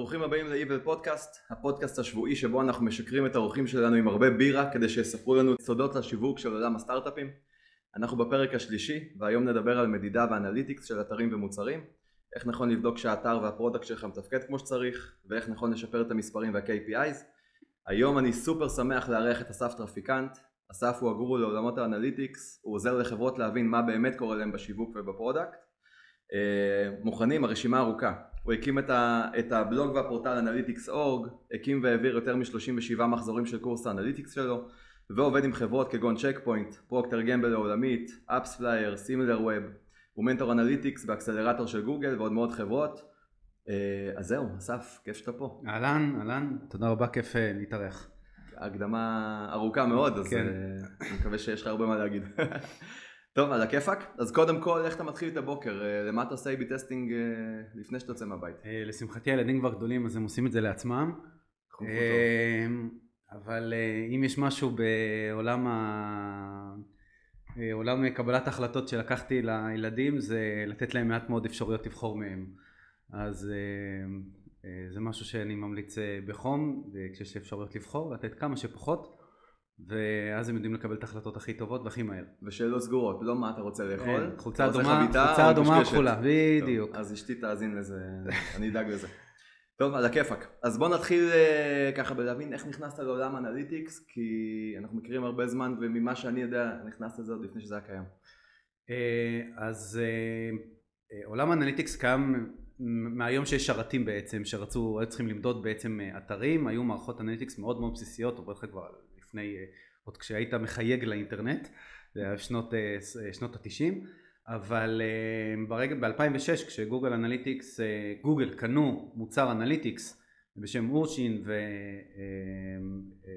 ברוכים הבאים ל-Evil פודקאסט, הפודקאסט השבועי שבו אנחנו משכרים את האורחים שלנו עם הרבה בירה כדי שיספרו לנו סודות השיווק של עולם הסטארט-אפים. אנחנו בפרק השלישי והיום נדבר על מדידה ו Analytics של אתרים ומוצרים, איך נכון לבדוק שהאתר וה Product שלך מתפקד כמו שצריך ואיך נכון לשפר את המספרים וה-KPIs. היום אני סופר שמח לארח את אסף טרפיקנט, אסף הוא הגורו לעולמות ה Analytics, הוא עוזר לחברות להבין מה באמת קורה להם בשיווק וב Product. אה, מוכנים, הרשימה ארוכה. הוא הקים את, ה, את הבלוג והפורטל Analytics Org, הקים והעביר יותר מ-37 מחזורים של קורס ה Analytics שלו, ועובד עם חברות כגון Check Point, Procter Gamble העולמית, AppsFlyer, SimilarWeb, הוא מנטור Analytics באקסלרטור של גוגל ועוד מאות חברות. אה, אז זהו, אסף, כיף שאתה פה. אהלן, אהלן, תודה רבה, כיף אה, להתארח. הקדמה ארוכה מאוד, אז כן. אני מקווה שיש לך הרבה מה להגיד. טוב, על הכיפאק. אז קודם כל, איך אתה מתחיל את הבוקר? אה, למה אתה עושה AB testing אה, לפני שאתה יוצא מהבית? אה, לשמחתי הילדים כבר גדולים, אז הם עושים את זה לעצמם. אבל אם יש משהו בעולם ה... עולם קבלת החלטות שלקחתי לילדים זה לתת להם מעט מאוד אפשרויות לבחור מהם אז זה משהו שאני ממליץ בחום וכשיש אפשרויות לבחור לתת כמה שפחות ואז הם יודעים לקבל את ההחלטות הכי טובות והכי מהר. ושאלות סגורות, לא מה אתה רוצה לאכול. חולצה אדומה, חולצה אדומה כחולה, בדיוק. אז אשתי תאזין לזה, אני אדאג לזה. טוב, על הכיפאק. אז בוא נתחיל אה, ככה בלהבין איך נכנסת לעולם Analytics, כי אנחנו מכירים הרבה זמן, וממה שאני יודע, נכנסת לזה עוד לפני שזה היה קיים. אה, אז אה, עולם Analytics קיים מהיום שיש שרתים בעצם, שרצו, היו צריכים למדוד בעצם אתרים, היו מערכות Analytics מאוד מאוד בסיסיות, עוברות לך כבר לפני, אה, עוד כשהיית מחייג לאינטרנט, זה היה שנות, אה, אה, שנות התשעים, אבל ברגע, ב-2006 כש Google Analytics, גוגל קנו מוצר Analytics בשם Urchin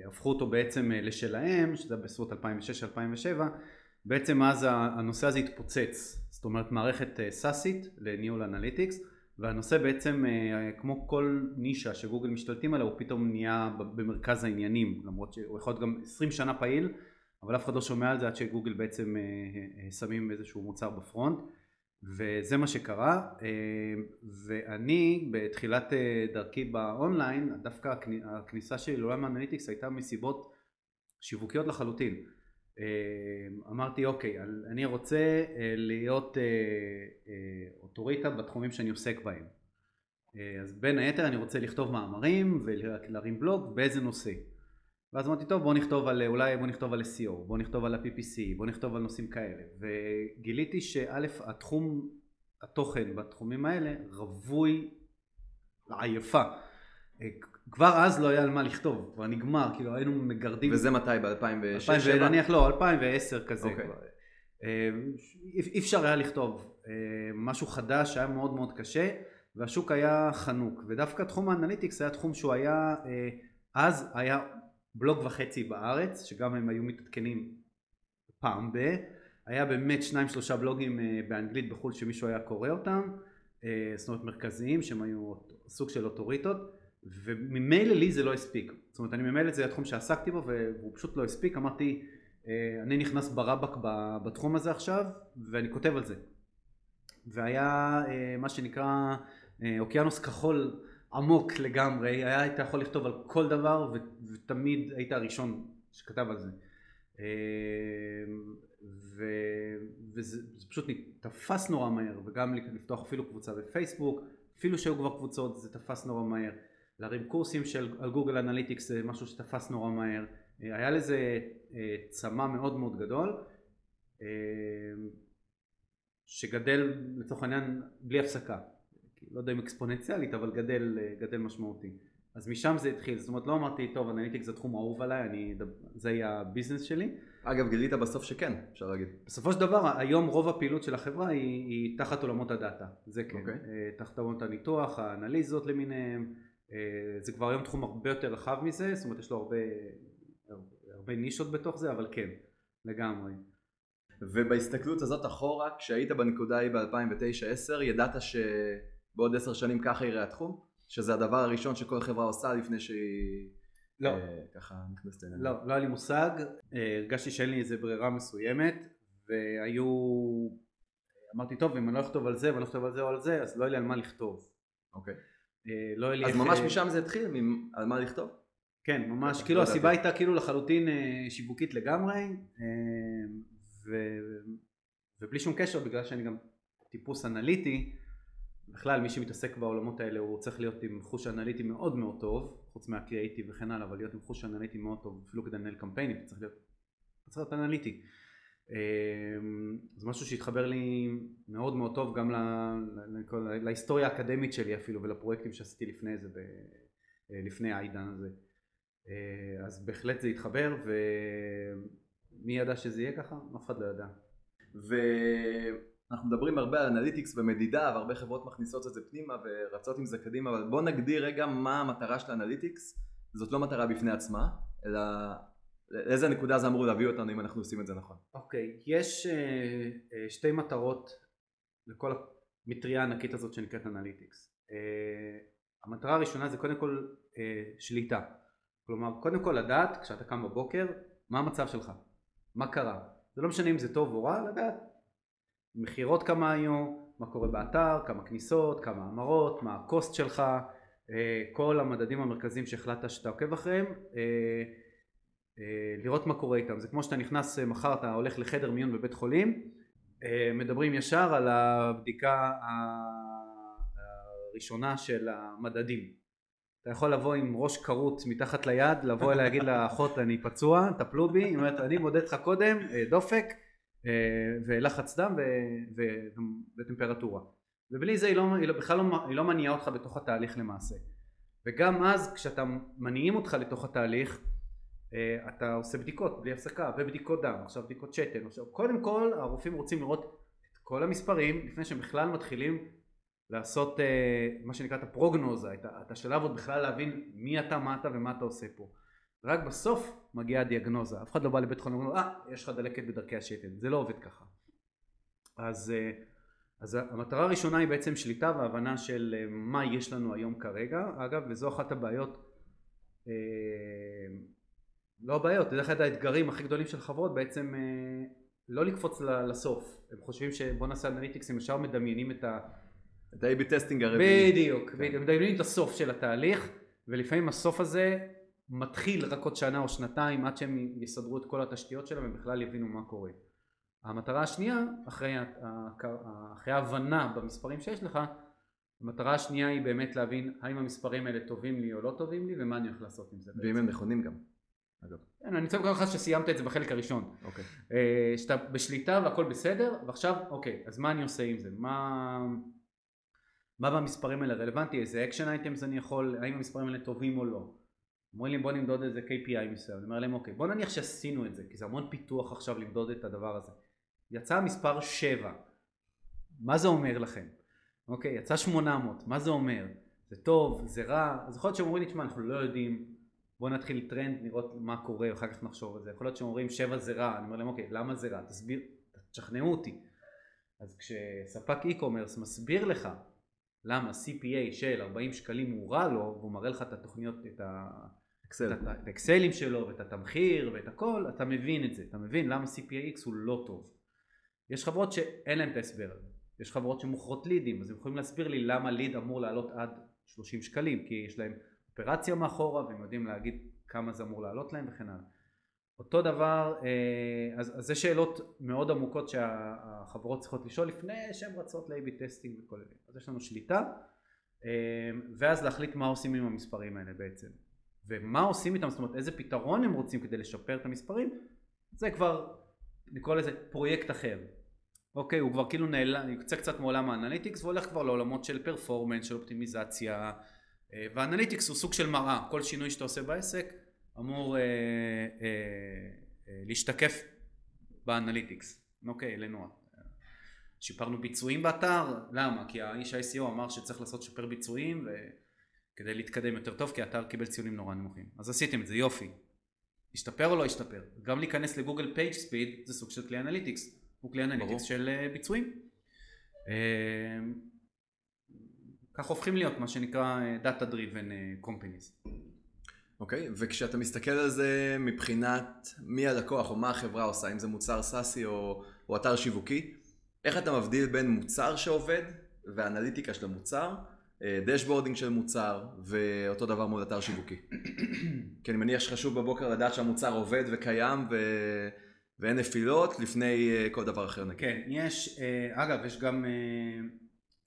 והפכו אותו בעצם לשלהם, שזה בסביבות 2006-2007, בעצם אז הנושא הזה התפוצץ, זאת אומרת מערכת SaaS ית לניהול Analytics והנושא בעצם אה, כמו כל נישה שגוגל משתלטים עליה הוא פתאום נהיה במרכז העניינים למרות שהוא יכול להיות גם 20 שנה פעיל אבל אף אחד לא שומע על זה עד שגוגל בעצם אה, אה, שמים איזשהו מוצר ב front וזה מה שקרה ואני בתחילת דרכי באונליין דווקא הכניסה שלי לעולם ה Analytics הייתה מסיבות שיווקיות לחלוטין אמרתי אוקיי אני רוצה אה, להיות אה, אה, אוטוריטה בתחומים שאני עוסק בהם. אז בין היתר אני רוצה לכתוב מאמרים ולהרים בלוג באיזה נושא. ואז אמרתי טוב בוא נכתוב על אולי בוא נכתוב על SEO בוא נכתוב על ה-PPC בוא נכתוב על נושאים כאלה. וגיליתי שא' התחום התוכן בתחומים האלה רווי לעייפה כבר אז לא היה על מה לכתוב, כבר נגמר, כאילו היינו מגרדים. וזה מתי? ב-2006? נניח לא, 2010 כזה. Okay. אוקיי. כבר. אה, אי אפשר היה לכתוב אה, משהו חדש, היה מאוד מאוד קשה, והשוק היה חנוק, ודווקא תחום האנליטיקס היה תחום שהוא היה, אה, אז היה בלוג וחצי בארץ, שגם הם היו מתעדכנים פעם ב... היה באמת שניים שלושה בלוגים באנגלית בחו"ל שמישהו היה קורא אותם, זאת אומרת מרכזיים שהם היו סוג של אוטוריטות וממילא לי זה לא הספיק. זאת אומרת, אני ממילא זה התחום שעסקתי בו והוא פשוט לא הספיק. אמרתי, אה, אני נכנס ברבק בתחום הזה עכשיו ואני כותב על זה. והיה אה, מה שנקרא אה, אוקיינוס כחול עמוק לגמרי, היה, היית יכול לכתוב על כל דבר ותמיד היית הראשון שכתב על זה. ו, וזה פשוט תפס נורא מהר וגם לפתוח אפילו קבוצה בפייסבוק, אפילו שהיו כבר קבוצות זה תפס נורא מהר. להרים קורסים של, על Google Analytics זה משהו שתפס נורא מהר, אה, היה לזה אה, צמא מאוד מאוד גדול אה, שגדל לצורך העניין בלי הפסקה, לא יודע אם אקספוננציאלית אבל גדל, גדל משמעותי. אז משם זה התחיל, זאת אומרת לא אמרתי טוב Analytics זה תחום אהוב עליי, אני, זה יהיה ה business שלי. אגב גילית בסוף שכן, אפשר להגיד. בסופו של דבר היום רוב הפעילות של החברה היא, היא תחת עולמות ה data, זה כן, אוקיי. אוקיי. תחת עולמות הניתוח, האנליזות למיניהם, אה, זה כבר היום תחום הרבה יותר רחב מזה, זאת אומרת יש לו הרבה, הרבה נישות בתוך זה, אבל כן, לגמרי. ובהסתכלות הזאת אחורה, כשהיית בנקודה ההיא ב-2009-2010, ידעת שבעוד עשר שנים ככה יראה התחום? שזה הדבר הראשון שכל חברה עושה לפני שהיא לא. אה, ככה נכנסת אלינו? לא, לא היה לי מושג, אה, הרגשתי שאין לי איזה ברירה מסוימת, והיו, אמרתי טוב אם אני לא אכתוב על זה ואני לא אכתוב על זה או על זה, אז לא היה לי על מה לכתוב. אוקיי. אה, לא היה לי אז איך, ממש אה, משם זה התחיל, על מה לכתוב? כן, ממש, לא כאילו ידעתי. הסיבה הייתה כאילו לחלוטין אה, שיווקית לגמרי, אה, ו... ובלי שום קשר, בגלל שאני גם טיפוס אנליטי, בכלל מי שמתעסק בעולמות האלה הוא צריך להיות עם חוש אנליטי מאוד מאוד טוב, חוץ מהקריאיטיב וכן הלאה, אבל להיות עם חוש אנליטי מאוד טוב, אפילו כדי לנהל קמפיינים, צריך להיות, צריך להיות אנליטי. אה, זה משהו שהתחבר לי מאוד מאוד טוב גם להיסטוריה האקדמית שלי אפילו ולפרויקטים שעשיתי לפני זה, אה, לפני העידן הזה. אה, אז בהחלט זה התחבר ומי ידע שזה יהיה ככה? אף אחד לא ידע. ואנחנו מדברים הרבה על Analytics ומדידה והרבה חברות מכניסות את זה פנימה ורצות עם זה קדימה אבל בוא נגדיר רגע מה המטרה של Analytics זאת לא מטרה בפני עצמה אלא לאיזה נקודה זה אמור להביא אותנו אם אנחנו עושים את זה נכון. אוקיי, יש אה, אה, שתי מטרות לכל המטריה הענקית הזאת שנקראת אנליטיקס. אה, המטרה הראשונה זה קודם כל אה, שליטה. כלומר, קודם כל לדעת כשאתה קם בבוקר מה המצב שלך, מה קרה. זה לא משנה אם זה טוב או רע, לדעת מכירות כמה היו, מה קורה באתר, כמה כניסות, כמה המרות, מה הקוסט שלך, כל המדדים המרכזיים שהחלטת שאתה עוקב אחריהם, לראות מה קורה איתם. זה כמו שאתה נכנס אה, מחר, אתה הולך לחדר מיון בבית חולים, אה, מדברים ישר על הבדיקה הראשונה של המדדים. אתה יכול לבוא עם ראש כרות מתחת ליד, לבוא אליי להגיד לאחות אני פצוע, טפלו בי, היא אומרת אני מודד לך קודם אה, דופק אה, ולחץ דם וטמפרטורה. ובלי זה היא, לא, היא לא, בכלל לא, היא לא מניעה אותך בתוך התהליך למעשה. וגם אז כשאתה מניעים אותך לתוך התהליך אה, אתה עושה בדיקות בלי הפסקה ובדיקות דם עכשיו בדיקות שתן עכשיו קודם כל הרופאים רוצים לראות את כל המספרים לפני שהם בכלל מתחילים לעשות אה, מה שנקרא את הפרוגנוזה את, השלב עוד בכלל להבין מי אתה מה אתה ומה אתה עושה פה. רק בסוף מגיעה הדיאגנוזה. אף אחד לא בא לבית חולים ואומר אה יש לך דלקת בדרכי השתן. זה לא עובד ככה. אז, אה, אז המטרה הראשונה היא בעצם שליטה והבנה של אה, מה יש לנו היום כרגע. אגב וזו אחת הבעיות אה, לא הבעיות, זה אחד האתגרים הכי גדולים של חברות בעצם אה, לא לקפוץ לסוף הם חושבים שבוא נעשה Analytics הם ישר מדמיינים את ה... את ה-AB testing הרביעי. בדיוק, כן. בדיוק, מדמיינים את הסוף של התהליך ולפעמים הסוף הזה מתחיל רק עוד שנה או שנתיים עד שהם יסדרו את כל התשתיות שלהם ובכלל יבינו מה קורה. המטרה השנייה אחרי, אחרי ההבנה במספרים שיש לך המטרה השנייה היא באמת להבין האם המספרים האלה טובים לי או לא טובים לי ומה אני הולך לעשות עם זה. ואם הם נכונים גם. אגב. כן, אני רוצה לקרוא לך שסיימת את זה בחלק הראשון. אוקיי. אה, שאתה בשליטה והכל בסדר, ועכשיו אוקיי, אז מה אני עושה עם זה? מה, מה במספרים האלה רלוונטי? איזה action items אני יכול, האם המספרים האלה טובים או לא? אומרים לי בוא נמדוד איזה KPI מסוים, אני אומר להם אוקיי, בוא נניח שעשינו את זה, כי זה המון פיתוח עכשיו למדוד את הדבר הזה. יצא המספר 7, מה זה אומר לכם? אוקיי, יצא 800, מה זה אומר? זה טוב, זה רע, אז יכול להיות שהם אומרים לי, תשמע, אנחנו לא יודעים, בוא נתחיל טרנד, לראות מה קורה, ואחר כך נחשוב על זה. יכול להיות שהם אומרים 7 זה רע, אני אומר להם, אוקיי, למה זה רע? תסביר, תשכנעו אותי. אז כשספק e-commerce מסביר לך למה CPA של 40 שקלים הוא רע לו, והוא מראה לך את התוכניות, את ה... אקסל. את האקסלים שלו ואת התמחיר ואת הכל, אתה מבין את זה, אתה מבין למה CPAX הוא לא טוב. יש חברות שאין להן את ההסבר הזה, יש חברות שמוכרות לידים, אז הם יכולים להסביר לי למה ליד אמור לעלות עד 30 שקלים, כי יש להם אופרציה מאחורה והם יודעים להגיד כמה זה אמור לעלות להם וכן הלאה. אותו דבר, אה, אז, אז זה שאלות מאוד עמוקות שהחברות צריכות לשאול לפני שהן רצות ל-AB testing וכל אלה. אז יש לנו שליטה, אה, ואז להחליט מה עושים עם המספרים האלה בעצם. ומה עושים איתם, זאת אומרת איזה פתרון הם רוצים כדי לשפר את המספרים, זה כבר נקרא לזה פרויקט אחר. אוקיי, הוא כבר כאילו נעלם, יוצא קצת מעולם ה analytics והולך כבר לעולמות של performance, של אופטימיזציה, אה, וה analytics הוא סוג של מראה, כל שינוי שאתה עושה בעסק אמור אה, אה, אה, להשתקף ב analytics. אוקיי, אלינו. שיפרנו ביצועים באתר, למה? כי האיש ה-SEO אמר שצריך לעשות שפר ביצועים וכדי להתקדם יותר טוב כי האתר קיבל ציונים נורא נמוכים. אז עשיתם את זה, יופי. השתפר או לא השתפר? גם להיכנס לגוגל PageSpeed זה סוג של כלי analytics, הוא כלי analytics ברור. של אה, ביצועים. אה, כך הופכים להיות מה שנקרא אה, Data Driven אה, Companies. אוקיי, וכשאתה מסתכל על זה מבחינת מי הלקוח או מה החברה עושה, אם זה מוצר SaaSי או, או אתר שיווקי, איך אתה מבדיל בין מוצר שעובד והאנליטיקה של המוצר dashboarding של מוצר, ואותו דבר מול אתר שיווקי. כי אני מניח שחשוב בבוקר לדעת שהמוצר עובד וקיים ו... ואין נפילות לפני אה, כל דבר אחר נגיד. כן, יש, אה, אגב, יש גם, אה,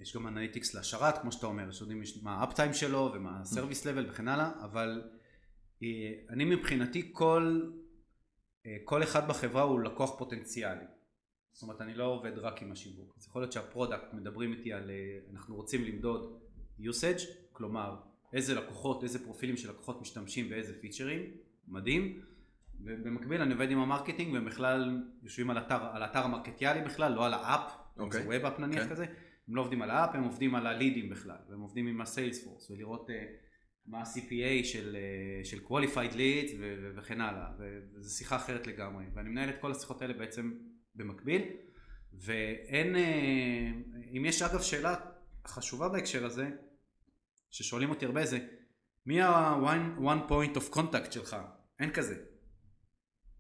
יש גם analytics לשרת, כמו שאתה אומר, שיודעים מה ה uptime שלו ומה ה service level וכן הלאה, אבל אני מבחינתי כל, כל אחד בחברה הוא לקוח פוטנציאלי. זאת אומרת, אני לא עובד רק עם השיווק. אז יכול להיות שה product מדברים איתי על, אנחנו רוצים למדוד usage, כלומר, איזה לקוחות, איזה פרופילים של לקוחות משתמשים באיזה פיצ'רים, מדהים. ובמקביל אני עובד עם ה marketing והם בכלל יושבים על אתר, על אתר המרקטיאלי בכלל, לא על ה app, okay. אוקיי. זה web app נניח okay. כן. כזה, הם לא עובדים על ה app, הם עובדים על הלידים בכלל, והם עובדים עם ה Salesforce, ולראות uh, מה ה-CPA של, uh, של qualified leads ו- וכן הלאה, וזו שיחה אחרת לגמרי, ואני מנהל את כל השיחות האלה בעצם במקביל, ואין, uh, אם יש אגב שאלה חשובה בהקשר הזה, ששואלים אותי הרבה זה, מי ה-one point of contact שלך? אין כזה.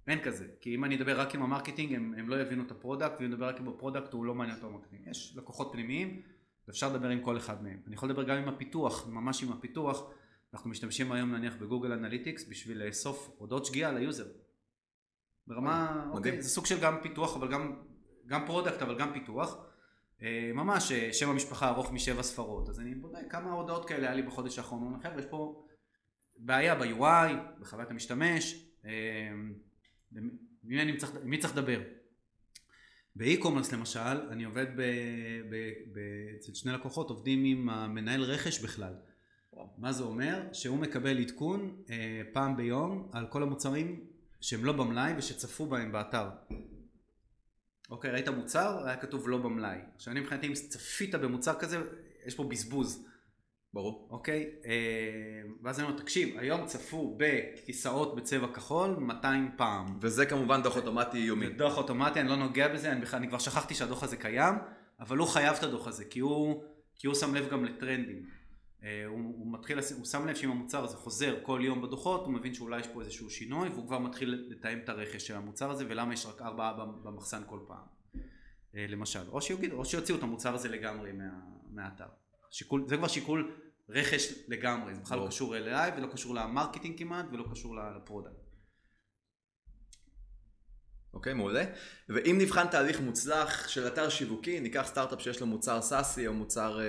אין כזה, כי אם אני אדבר רק עם ה marketing הם, הם לא יבינו את ה product, ואם נדבר רק עם ה product הוא לא מעניין אותו ה marketing. יש לקוחות פנימיים ואפשר לדבר עם כל אחד מהם. אני יכול לדבר גם עם הפיתוח, ממש עם הפיתוח. אנחנו משתמשים היום נניח בגוגל Analytics בשביל לאסוף הודעות שגיאה ליוזר. ברמה, אוקיי, זה סוג של גם פיתוח אבל גם, גם product אבל גם פיתוח. אה, ממש אה, שם המשפחה ארוך משבע ספרות, אז אני בודק כמה הודעות כאלה היה לי בחודש האחרון. חבר'ה, יש פה בעיה ב-UI, בחוויית המשתמש. מי, אני צריך, מי צריך לדבר? ב e-commerce למשל, אני עובד ב, ב, ב, אצל שני לקוחות, עובדים עם המנהל רכש בכלל. וואו. מה זה אומר? שהוא מקבל עדכון אה, פעם ביום על כל המוצרים שהם לא במלאי ושצפו בהם באתר. אוקיי, ראית מוצר? היה כתוב לא במלאי. עכשיו אני מבחינתי אם צפית במוצר כזה, יש פה בזבוז. ברור. אוקיי? אה, ואז אני אומר, תקשיב, היום צפו בכיסאות בצבע כחול 200 פעם. וזה כמובן דוח אוטומטי יומי. דוח אוטומטי, אני לא נוגע בזה, אני, בכלל, אני כבר שכחתי שהדוח הזה קיים, אבל הוא חייב את הדוח הזה, כי הוא, כי הוא שם לב גם לטרנדים. אה, הוא, הוא מתחיל, הוא שם לב שאם המוצר הזה חוזר כל יום בדוחות, הוא מבין שאולי יש פה איזשהו שינוי, והוא כבר מתחיל לתאם את הרכש של המוצר הזה, ולמה יש רק ארבעה במחסן כל פעם. אה, למשל, או שיוציאו את המוצר הזה לגמרי מה, מהאתר. שיקול, זה כבר שיקול רכש לגמרי, זה בכלל לא קשור אליי ולא קשור ל marketing כמעט ולא קשור ל product. אוקיי, okay, מעולה. ואם נבחן תהליך מוצלח של אתר שיווקי, ניקח סטארט-אפ שיש לו מוצר SaaSי או מוצר אה,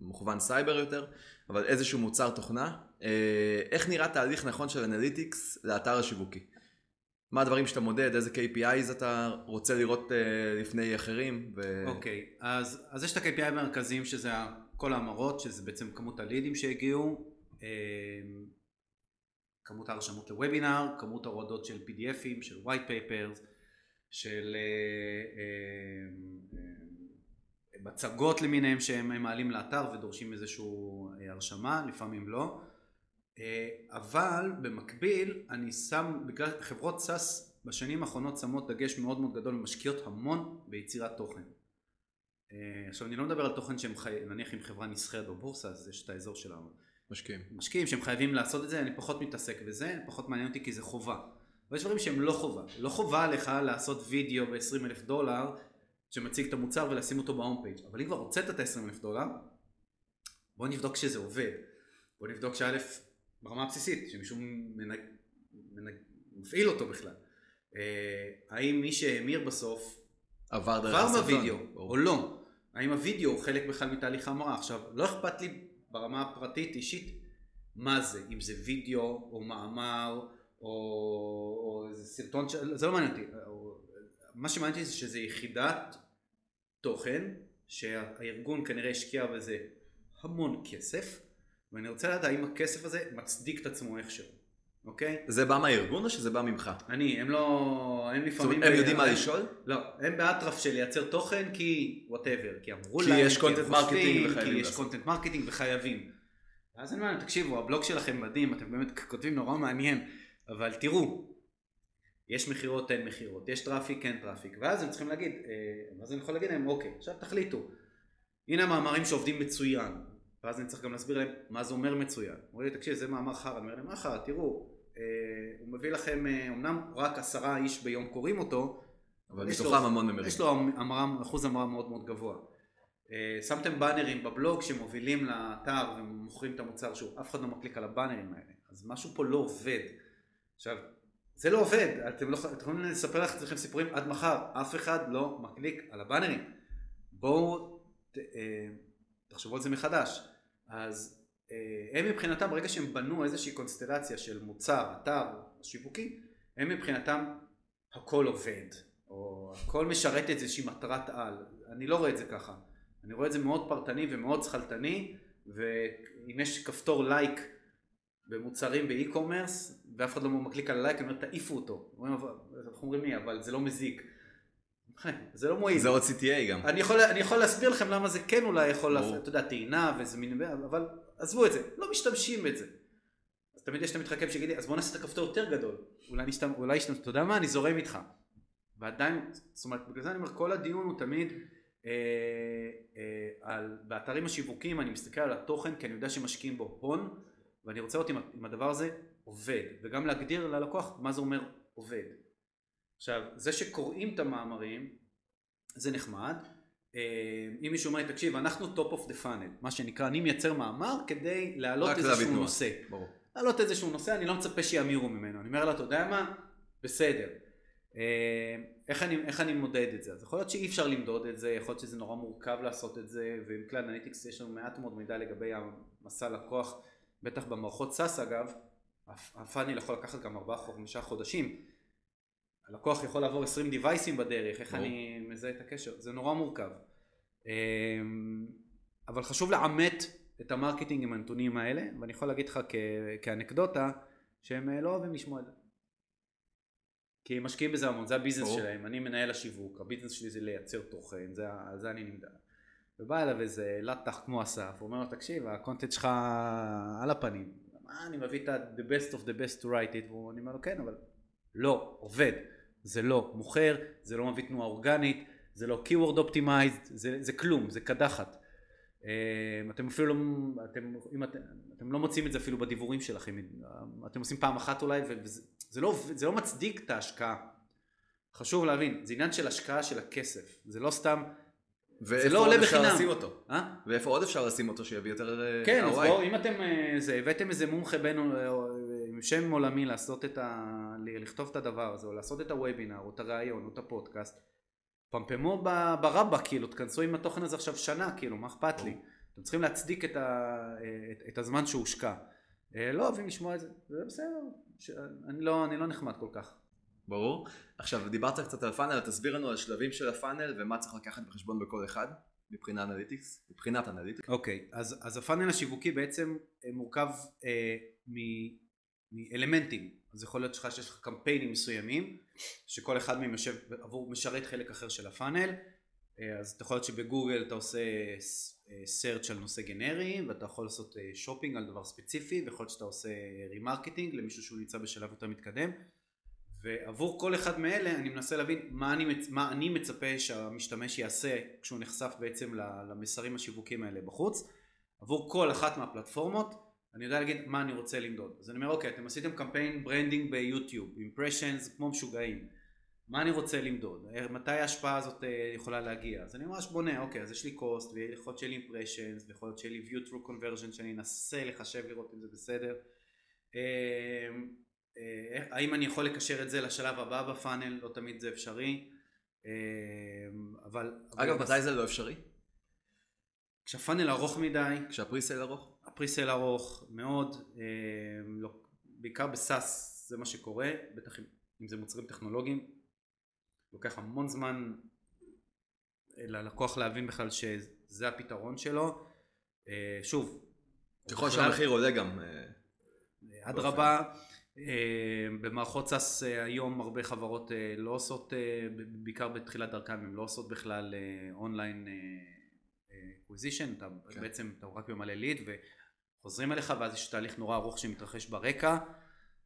מוכוון סייבר יותר, אבל איזשהו מוצר תוכנה, אה, איך נראה תהליך נכון של analytics לאתר השיווקי? מה הדברים שאתה מודד, איזה KPIs אתה רוצה לראות אה, לפני אחרים? אוקיי, ו... okay, אז, אז יש את ה-KPI המרכזיים שזה כל ההמרות, שזה בעצם כמות הלידים שהגיעו, אה, כמות ההרשמות לוובינר, כמות ההורדות של PDFים, של white papers, של אה, אה, מצגות למיניהם שהם מעלים לאתר ודורשים איזושהי הרשמה, לפעמים לא. אבל במקביל אני שם, בגלל חברות SaaS בשנים האחרונות שמות דגש מאוד מאוד גדול ומשקיעות המון ביצירת תוכן. אה, עכשיו אני לא מדבר על תוכן שהם חי... נניח אם חברה נסחרת בבורסה אז יש את האזור של המשקיעים. משקיעים שהם חייבים לעשות את זה, אני פחות מתעסק בזה, פחות מעניין אותי כי זה חובה. אבל יש דברים שהם לא חובה. לא חובה עליך לעשות וידאו ב-20 אלף דולר שמציג את המוצר ולשים אותו ב home page. אבל אם כבר הוצאת את ה-20 אלף דולר, בוא נבדוק שזה עובד. בוא נבדוק שא' ברמה הבסיסית, שמישהו מנג... מנג... מפעיל אותו בכלל. אה, האם מי שהמיר בסוף עבר דרך הסרטון, עבר בווידאו או לא. האם הווידאו הוא חלק בכלל מתהליך ההמרה? עכשיו, לא אכפת לי ברמה הפרטית אישית מה זה, אם זה וידאו או מאמר או, או איזה סרטון, ש... זה לא מעניין אותי, מה שמעניין אותי זה שזה יחידת תוכן שהארגון כנראה השקיע בזה המון כסף ואני רוצה לדעת האם הכסף הזה מצדיק את עצמו איכשהו. אוקיי? זה בא מהארגון או שזה בא ממך? אני, הם לא, הם לפעמים... זאת אומרת, הם יודעים מה לשאול? לא, הם באטרף של לייצר תוכן כי whatever, כי אמרו להם, כי יש content marketing וחייבים כי יש content marketing וחייבים. אז אני אומר, תקשיבו, הבלוג שלכם מדהים, אתם באמת כותבים נורא מעניין, אבל תראו, יש מכירות, אין מכירות, יש traffic, אין traffic, ואז הם צריכים להגיד, אה, אז אני יכול להגיד להם, אוקיי, עכשיו תחליטו, הנה המאמרים שעובדים מצוין, ואז אני צריך גם להסביר להם מה זה אומר מצוין. אומרים לי, תקשיב, זה מאמר חרא. אני אומר להם, מה חרא? תראו, הוא מביא לכם, אה, אמנם רק עשרה איש ביום קוראים אותו, אבל מתוכם המון ממרים. יש לו המרה, אחוז המרה מאוד מאוד גבוה. אה, שמתם באנרים בבלוג שמובילים לאתר ומוכרים את המוצר שוב, אף אחד לא מקליק על הבאנרים האלה, אז משהו פה לא עובד. עכשיו, זה לא עובד, אתם, לא, אתם יכולים לספר לך אצלכם סיפורים עד מחר, אף אחד לא מקליק על הבאנרים. בואו ת, אה, תחשבו על זה מחדש. אז אה, הם מבחינתם, ברגע שהם בנו איזושהי קונסטלציה של מוצר, אתר, שיווקי, הם מבחינתם הכל עובד, או הכל משרת איזושהי מטרת על. אני לא רואה את זה ככה. אני רואה את זה מאוד פרטני ומאוד שכלתני, ואם יש כפתור לייק במוצרים באי-קומרס, ואף אחד לא מקליק על לייק, אני אומר תעיפו אותו. אנחנו אומרים מי, אבל זה לא מזיק. זה לא מועיל. זה עוד CTA גם. אני יכול, אני יכול להסביר לכם למה זה כן אולי יכול אתה יודע, טעינה וזה מין, אבל עזבו את זה, לא משתמשים בזה. אז תמיד יש את המתחכם שיגיד לי, אז בוא נעשה את הכפתור יותר גדול. אולי נשתמש, אולי נשתמש, אתה יודע מה, אני זורם איתך. ועדיין, זאת אומרת, בגלל זה אני אומר, כל הדיון הוא תמיד אה, אה, על, באתרים השיווקיים אני מסתכל על התוכן כי אני יודע שמשקיעים בו הון ואני רוצה לראות אם, הדבר הזה עובד וגם להגדיר ללקוח מה זה אומר עובד. עכשיו זה שקוראים את המאמרים זה נחמד אם מישהו אומר תקשיב אנחנו top of the funnel מה שנקרא אני מייצר מאמר כדי להעלות איזשהו נושא ברור. להעלות איזשהו נושא אני לא מצפה שיאמירו ממנו אני אומר לה אתה יודע מה בסדר אה, איך אני, איך אני מודד את זה? אז יכול להיות שאי אפשר למדוד את זה, יכול להיות שזה נורא מורכב לעשות את זה, ועם כלל אנליטיקס יש לנו מעט מאוד מידע לגבי המסע לקוח, בטח במערכות SaaS אגב, הפאניל יכול לקחת גם 4-5 חודשים. הלקוח יכול לעבור 20 דיווייסים בדרך, איך אני מזהה את הקשר, זה נורא מורכב. אה, אבל חשוב לעמת את ה marketing עם הנתונים האלה, ואני יכול להגיד לך כאנקדוטה, שהם לא אוהבים לשמוע את זה. כי הם משקיעים בזה המון, זה הביזנס או. שלהם, אני מנהל השיווק, הביזנס שלי זה לייצר תוכן, זה, זה אני נמדד. ובא אליו איזה לטח כמו אסף, הוא אומר לו תקשיב הקונטנט שלך על הפנים, מה אני מביא את ה- the best of the best to write it, ואני אומר לו כן אבל לא, עובד, זה לא מוכר, זה לא מביא תנועה אורגנית, זה לא keyword optimized, זה, זה כלום, זה קדחת. אה, אתם אפילו לא, אתם, אם אתם, אתם לא מוצאים את זה אפילו בדיבורים שלכם, אתם עושים פעם אחת אולי וזה לא, זה לא מצדיק את ההשקעה. חשוב להבין, זה עניין של השקעה של הכסף, זה לא סתם, זה לא עולה בחינם. ואיפה עוד אפשר לשים אותו? אה? ואיפה עוד אפשר לשים אותו שיביא יותר אה, כן, אז בואו, אם אתם, זה, הבאתם איזה מומחה בין, שם עולמי לעשות את ה... לכתוב את הדבר הזה, או לעשות את הוובינר, או את הראיון, או את הפודקאסט, פמפמו ברבא, כאילו, תכנסו עם התוכן הזה עכשיו שנה, כאילו, מה אכפת לי? אתם צריכים להצדיק את, ה, את, את הזמן שהושקע. אה, לא אוהבים לשמוע את זה, זה בסדר, ש... אני, לא, אני לא נחמד כל כך. ברור. עכשיו, דיברת קצת על funnel, תסביר לנו על שלבים של ה funnel ומה צריך לקחת בחשבון בכל אחד מבחינת analytics, מבחינת analytics. אוקיי, אז, אז ה funnel השיווקי בעצם אה, מורכב אה, מאלמנטים. אז יכול להיות שיש לך קמפיינים מסוימים, שכל אחד מהם יושב עבור משרת חלק אחר של ה funnel. אה, אז אתה יכול להיות שבגוגל אתה עושה search על נושא גנרי ואתה יכול לעשות שופינג על דבר ספציפי ויכול להיות שאתה עושה remarketing למישהו שהוא נמצא בשלב יותר מתקדם ועבור כל אחד מאלה אני מנסה להבין מה אני, מה אני מצפה שהמשתמש יעשה כשהוא נחשף בעצם למסרים השיווקיים האלה בחוץ עבור כל אחת מהפלטפורמות אני יודע להגיד מה אני רוצה למדוד. אז אני אומר אוקיי אתם עשיתם קמפיין branding ביוטיוב impressions כמו משוגעים. מה אני רוצה למדוד, מתי ההשפעה הזאת אה, יכולה להגיע, אז אני ממש בונה, אוקיי, אז יש לי cost, ויכול להיות שיהיה לי impressions, ויכול להיות שיהיה לי view through conversion שאני אנסה לחשב לראות אם זה בסדר, אמ, אה, האם אני יכול לקשר את זה לשלב הבא בפאנל, לא תמיד זה אפשרי, אמ, אבל... אגב, מתי זה לא אפשרי? כשהפאנל ארוך מדי, כשהפריסל ארוך? הפריסל ארוך מאוד, אמ, לא, בעיקר בסאס זה מה שקורה, בטח אם זה מוצרים טכנולוגיים, לוקח המון זמן אה, ללקוח להבין בכלל שזה הפתרון שלו. אה, שוב. ככל שהמחיר עולה גם. אה, אדרבה. במערכות SaaS היום הרבה חברות לא עושות, בעיקר בתחילת דרכן, הן לא עושות בכלל online acquisition, אתה כן. בעצם אתה רק ממלא ליד וחוזרים אליך ואז יש תהליך נורא ארוך שמתרחש ברקע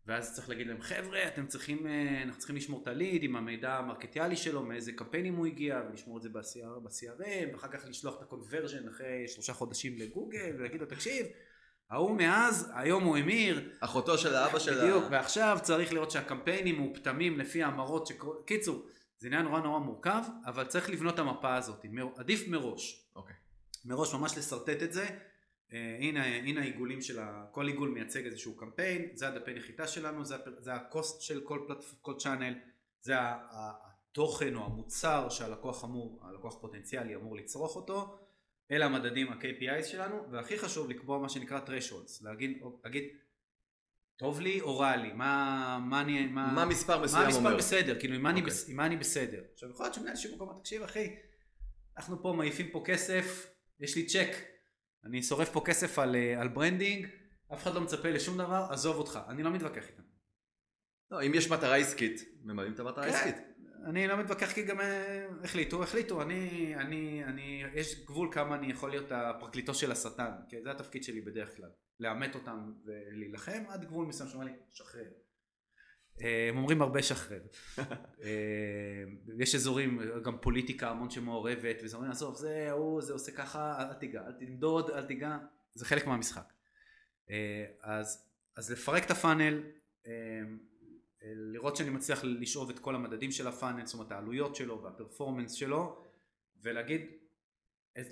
ואז צריך להגיד להם חבר'ה אתם צריכים, אה, אנחנו צריכים לשמור את הליד עם המידע המרקטיאלי שלו, מאיזה קמפיינים הוא הגיע ולשמור את זה ב-CRM ואחר כך לשלוח את ה conversion אחרי שלושה חודשים לגוגל ולהגיד לו תקשיב ההוא מאז היום הוא המיר אחותו של האבא של בדיוק ועכשיו צריך לראות שהקמפיינים מופתמים לפי ההמרות שקור... קיצור זה עניין נורא נורא מורכב אבל צריך לבנות את המפה הזאת עדיף מראש אוקיי מראש ממש לשרטט את זה. אה, הנה, הנה העיגולים של ה... כל עיגול מייצג איזשהו קמפיין, זה הדפי נחיתה שלנו, זה, זה הקוסט של כל, פלטפ... כל צ'אנל, זה התוכן או המוצר שהלקוח אמור, הלקוח פוטנציאלי אמור לצרוך אותו, אלה המדדים ה-KPIs שלנו, והכי חשוב לקבוע מה שנקרא thresholds, להגיד, להגיד טוב לי או רע לי, מה, מה אני, מה, מה מספר מסוים אומר, מה מספר בסדר, כאילו עם מה, okay. אני, אוקיי. עם מה אני בסדר. עכשיו יכול להיות שמנהל שיווק אומר, תקשיב אחי, אנחנו פה מעיפים פה כסף, יש לי צ'ק, אני שורף פה כסף על, אה, על branding, אף אחד לא מצפה לשום דבר, עזוב אותך, אני לא מתווכח איתם. לא, אם יש מטרה עסקית, ממלאים את המטרה כן. העסקית. אני לא מתווכח כי גם אה, החליטו, החליטו, אני, אני, אני, יש גבול כמה אני יכול להיות הפרקליטו של השטן, כי זה התפקיד שלי בדרך כלל, לאמת אותם ולהילחם עד גבול מסוים שאומר לי, שחרר. אה, הם אומרים הרבה שחרר. אה, יש אזורים, גם פוליטיקה המון שמעורבת, וזה אומרים, עזוב, זה הוא, זה עושה ככה, אל תיגע, אל תמדוד, אל תיגע, זה חלק מהמשחק. אז, אז לפרק את הפאנל, לראות שאני מצליח לשאוב את כל המדדים של הפאנל, זאת אומרת העלויות שלו והפרפורמנס שלו, ולהגיד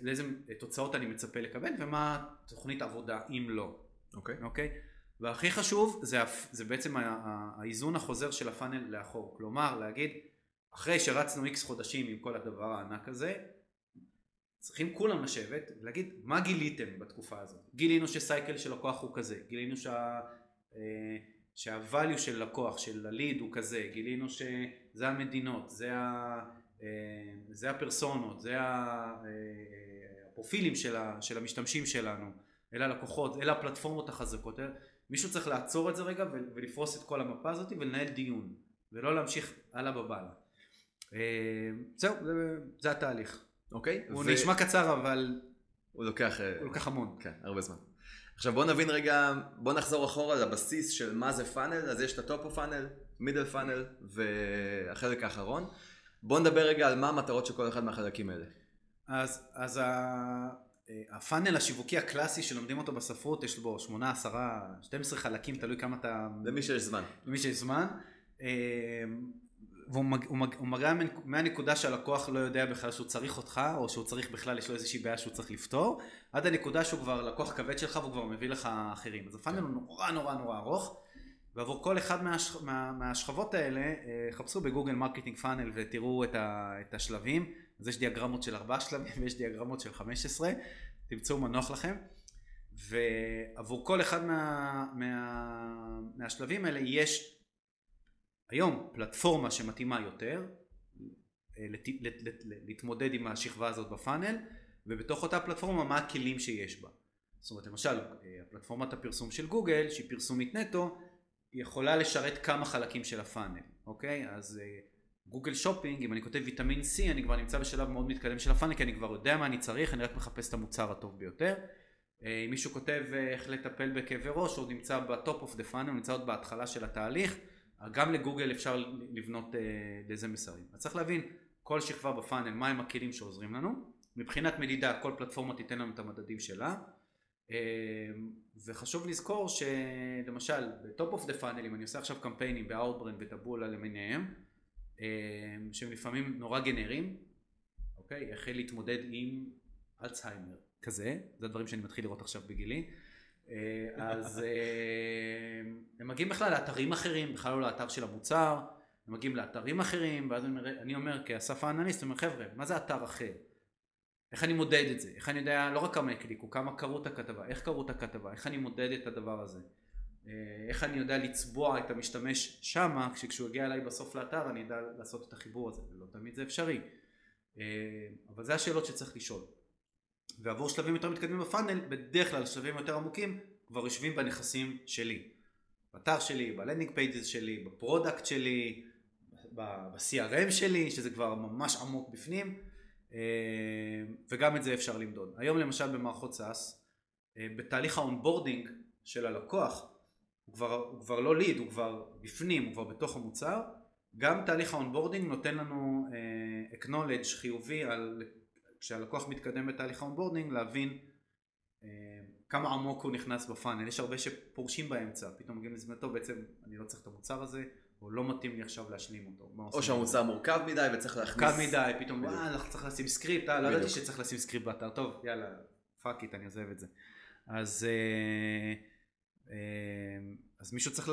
לאיזה תוצאות אני מצפה לקבל ומה תוכנית עבודה אם לא. אוקיי. Okay. אוקיי? Okay? והכי חשוב זה, זה בעצם האיזון החוזר של הפאנל לאחור. כלומר להגיד אחרי שרצנו איקס חודשים עם כל הדבר הענק הזה צריכים כולם לשבת ולהגיד מה גיליתם בתקופה הזאת. גילינו שסייקל של לקוח הוא כזה, גילינו שה... אה, שהvalue של לקוח, של הליד הוא כזה, גילינו שזה המדינות, זה, ה, אה, זה הפרסונות, זה אה, הפרופילים של, ה, של המשתמשים שלנו, אלה הלקוחות, אלה הפלטפורמות החזקות, מישהו צריך לעצור את זה רגע ולפרוס את כל המפה הזאת ולנהל דיון, ולא להמשיך הלאה בבעלה. אה, זהו, זה, זה התהליך. אוקיי. הוא ו... נשמע קצר אבל... הוא לוקח... הוא לוקח המון. כן, הרבה זמן. עכשיו בוא נבין רגע, בוא נחזור אחורה לבסיס של מה זה funnel, אז יש את ה top of funnel, middle funnel והחלק האחרון. בוא נדבר רגע על מה המטרות של כל אחד מהחלקים האלה. אז, אז ה funnel השיווקי הקלאסי שלומדים אותו בספרות, יש בו 8, 10, 12 חלקים, תלוי כמה אתה... למי שיש זמן. למי שיש זמן. אה, והוא מג, הוא מג, הוא מגיע מהנקודה שהלקוח לא יודע בכלל שהוא צריך אותך, או שהוא צריך בכלל, יש לו איזושהי בעיה שהוא צריך לפתור, עד הנקודה שהוא כבר לקוח כבד שלך והוא כבר מביא לך אחרים. אז ה funnel כן. הוא נורא נורא נורא ארוך, ועבור כל אחד מהש, מה, מהשכבות האלה, אה, חפשו בגוגל marketing funnel ותראו את, ה, את השלבים. אז יש דיאגרמות של ארבעה שלבים ויש דיאגרמות של 15, תמצאו מה נוח לכם. ועבור כל אחד מה, מה, מהשלבים האלה יש היום פלטפורמה שמתאימה יותר אה, להתמודד עם השכבה הזאת ב funnel ובתוך אותה פלטפורמה מה הכלים שיש בה. זאת אומרת למשל אה, פלטפורמת הפרסום של גוגל שהיא פרסומית נטו יכולה לשרת כמה חלקים של ה funnel, אוקיי? אז אה, גוגל שופינג אם אני כותב ויטמין C אני כבר נמצא בשלב מאוד מתקדם של ה funnel כי אני כבר יודע מה אני צריך אני רק מחפש את המוצר הטוב ביותר. אם מישהו כותב איך לטפל בכאבי ראש הוא נמצא ב top of the funnel הוא נמצא עוד בהתחלה של התהליך גם לגוגל אפשר לבנות אה, לזה מסרים. אז צריך להבין כל שכבה ב funnel מהם הכלים שעוזרים לנו. מבחינת מדידה כל פלטפורמה תיתן לנו את המדדים שלה. אה, וחשוב לזכור שלמשל ב top of the funnel אם אני עושה עכשיו קמפיינים באאוטבריין וטבולה למיניהם אה, שהם לפעמים נורא גנריים, אוקיי? איך להתמודד עם אלצהיימר כזה, זה הדברים שאני מתחיל לראות עכשיו בגילי. אה, אז אה, הם מגיעים בכלל לאתרים אחרים, בכלל לא לאתר של המוצר, הם מגיעים לאתרים אחרים, ואז אני אומר כאסף האנליסט, אני אומר חבר'ה, מה זה אתר אחר? איך אני מודד את זה? איך אני יודע לא רק כמה הקליקו, כמה קראו את הכתבה, איך קראו את הכתבה, איך אני מודד את הדבר הזה? אה, איך אני יודע לצבוע את המשתמש שמה, כשהוא יגיע אליי בסוף לאתר אני יודע לעשות את החיבור הזה, לא תמיד זה אפשרי. אבל זה השאלות שצריך לשאול. ועבור שלבים יותר מתקדמים ב funnel, בדרך כלל שלבים יותר עמוקים כבר יושבים בנכסים שלי. באתר שלי, ב landing pages שלי, ב product שלי, ב-CRM שלי, שזה כבר ממש עמוק בפנים, אה, וגם את זה אפשר למדוד. היום למשל במערכות SaaS, אה, בתהליך ה onboarding של הלקוח, הוא כבר, הוא כבר לא ליד, הוא כבר בפנים, הוא כבר בתוך המוצר, גם תהליך ה onboarding נותן לנו uh, acknowledge חיובי על כשהלקוח מתקדם בתהליך ה onboarding להבין אה, כמה עמוק הוא נכנס ב funnel, יש הרבה שפורשים באמצע, פתאום מגיעים טוב בעצם אני לא צריך את המוצר הזה, או לא מתאים לי עכשיו להשלים אותו. או? שהמוצר מורכב מדי וצריך להכניס... מורכב מדי, פתאום. אה, אנחנו צריך לשים סקריפט, אה, לא ידעתי. שצריך לשים סקריפט באתר, טוב, יאללה, fuck it, אני עוזב את זה. אז, אה, אז מישהו צריך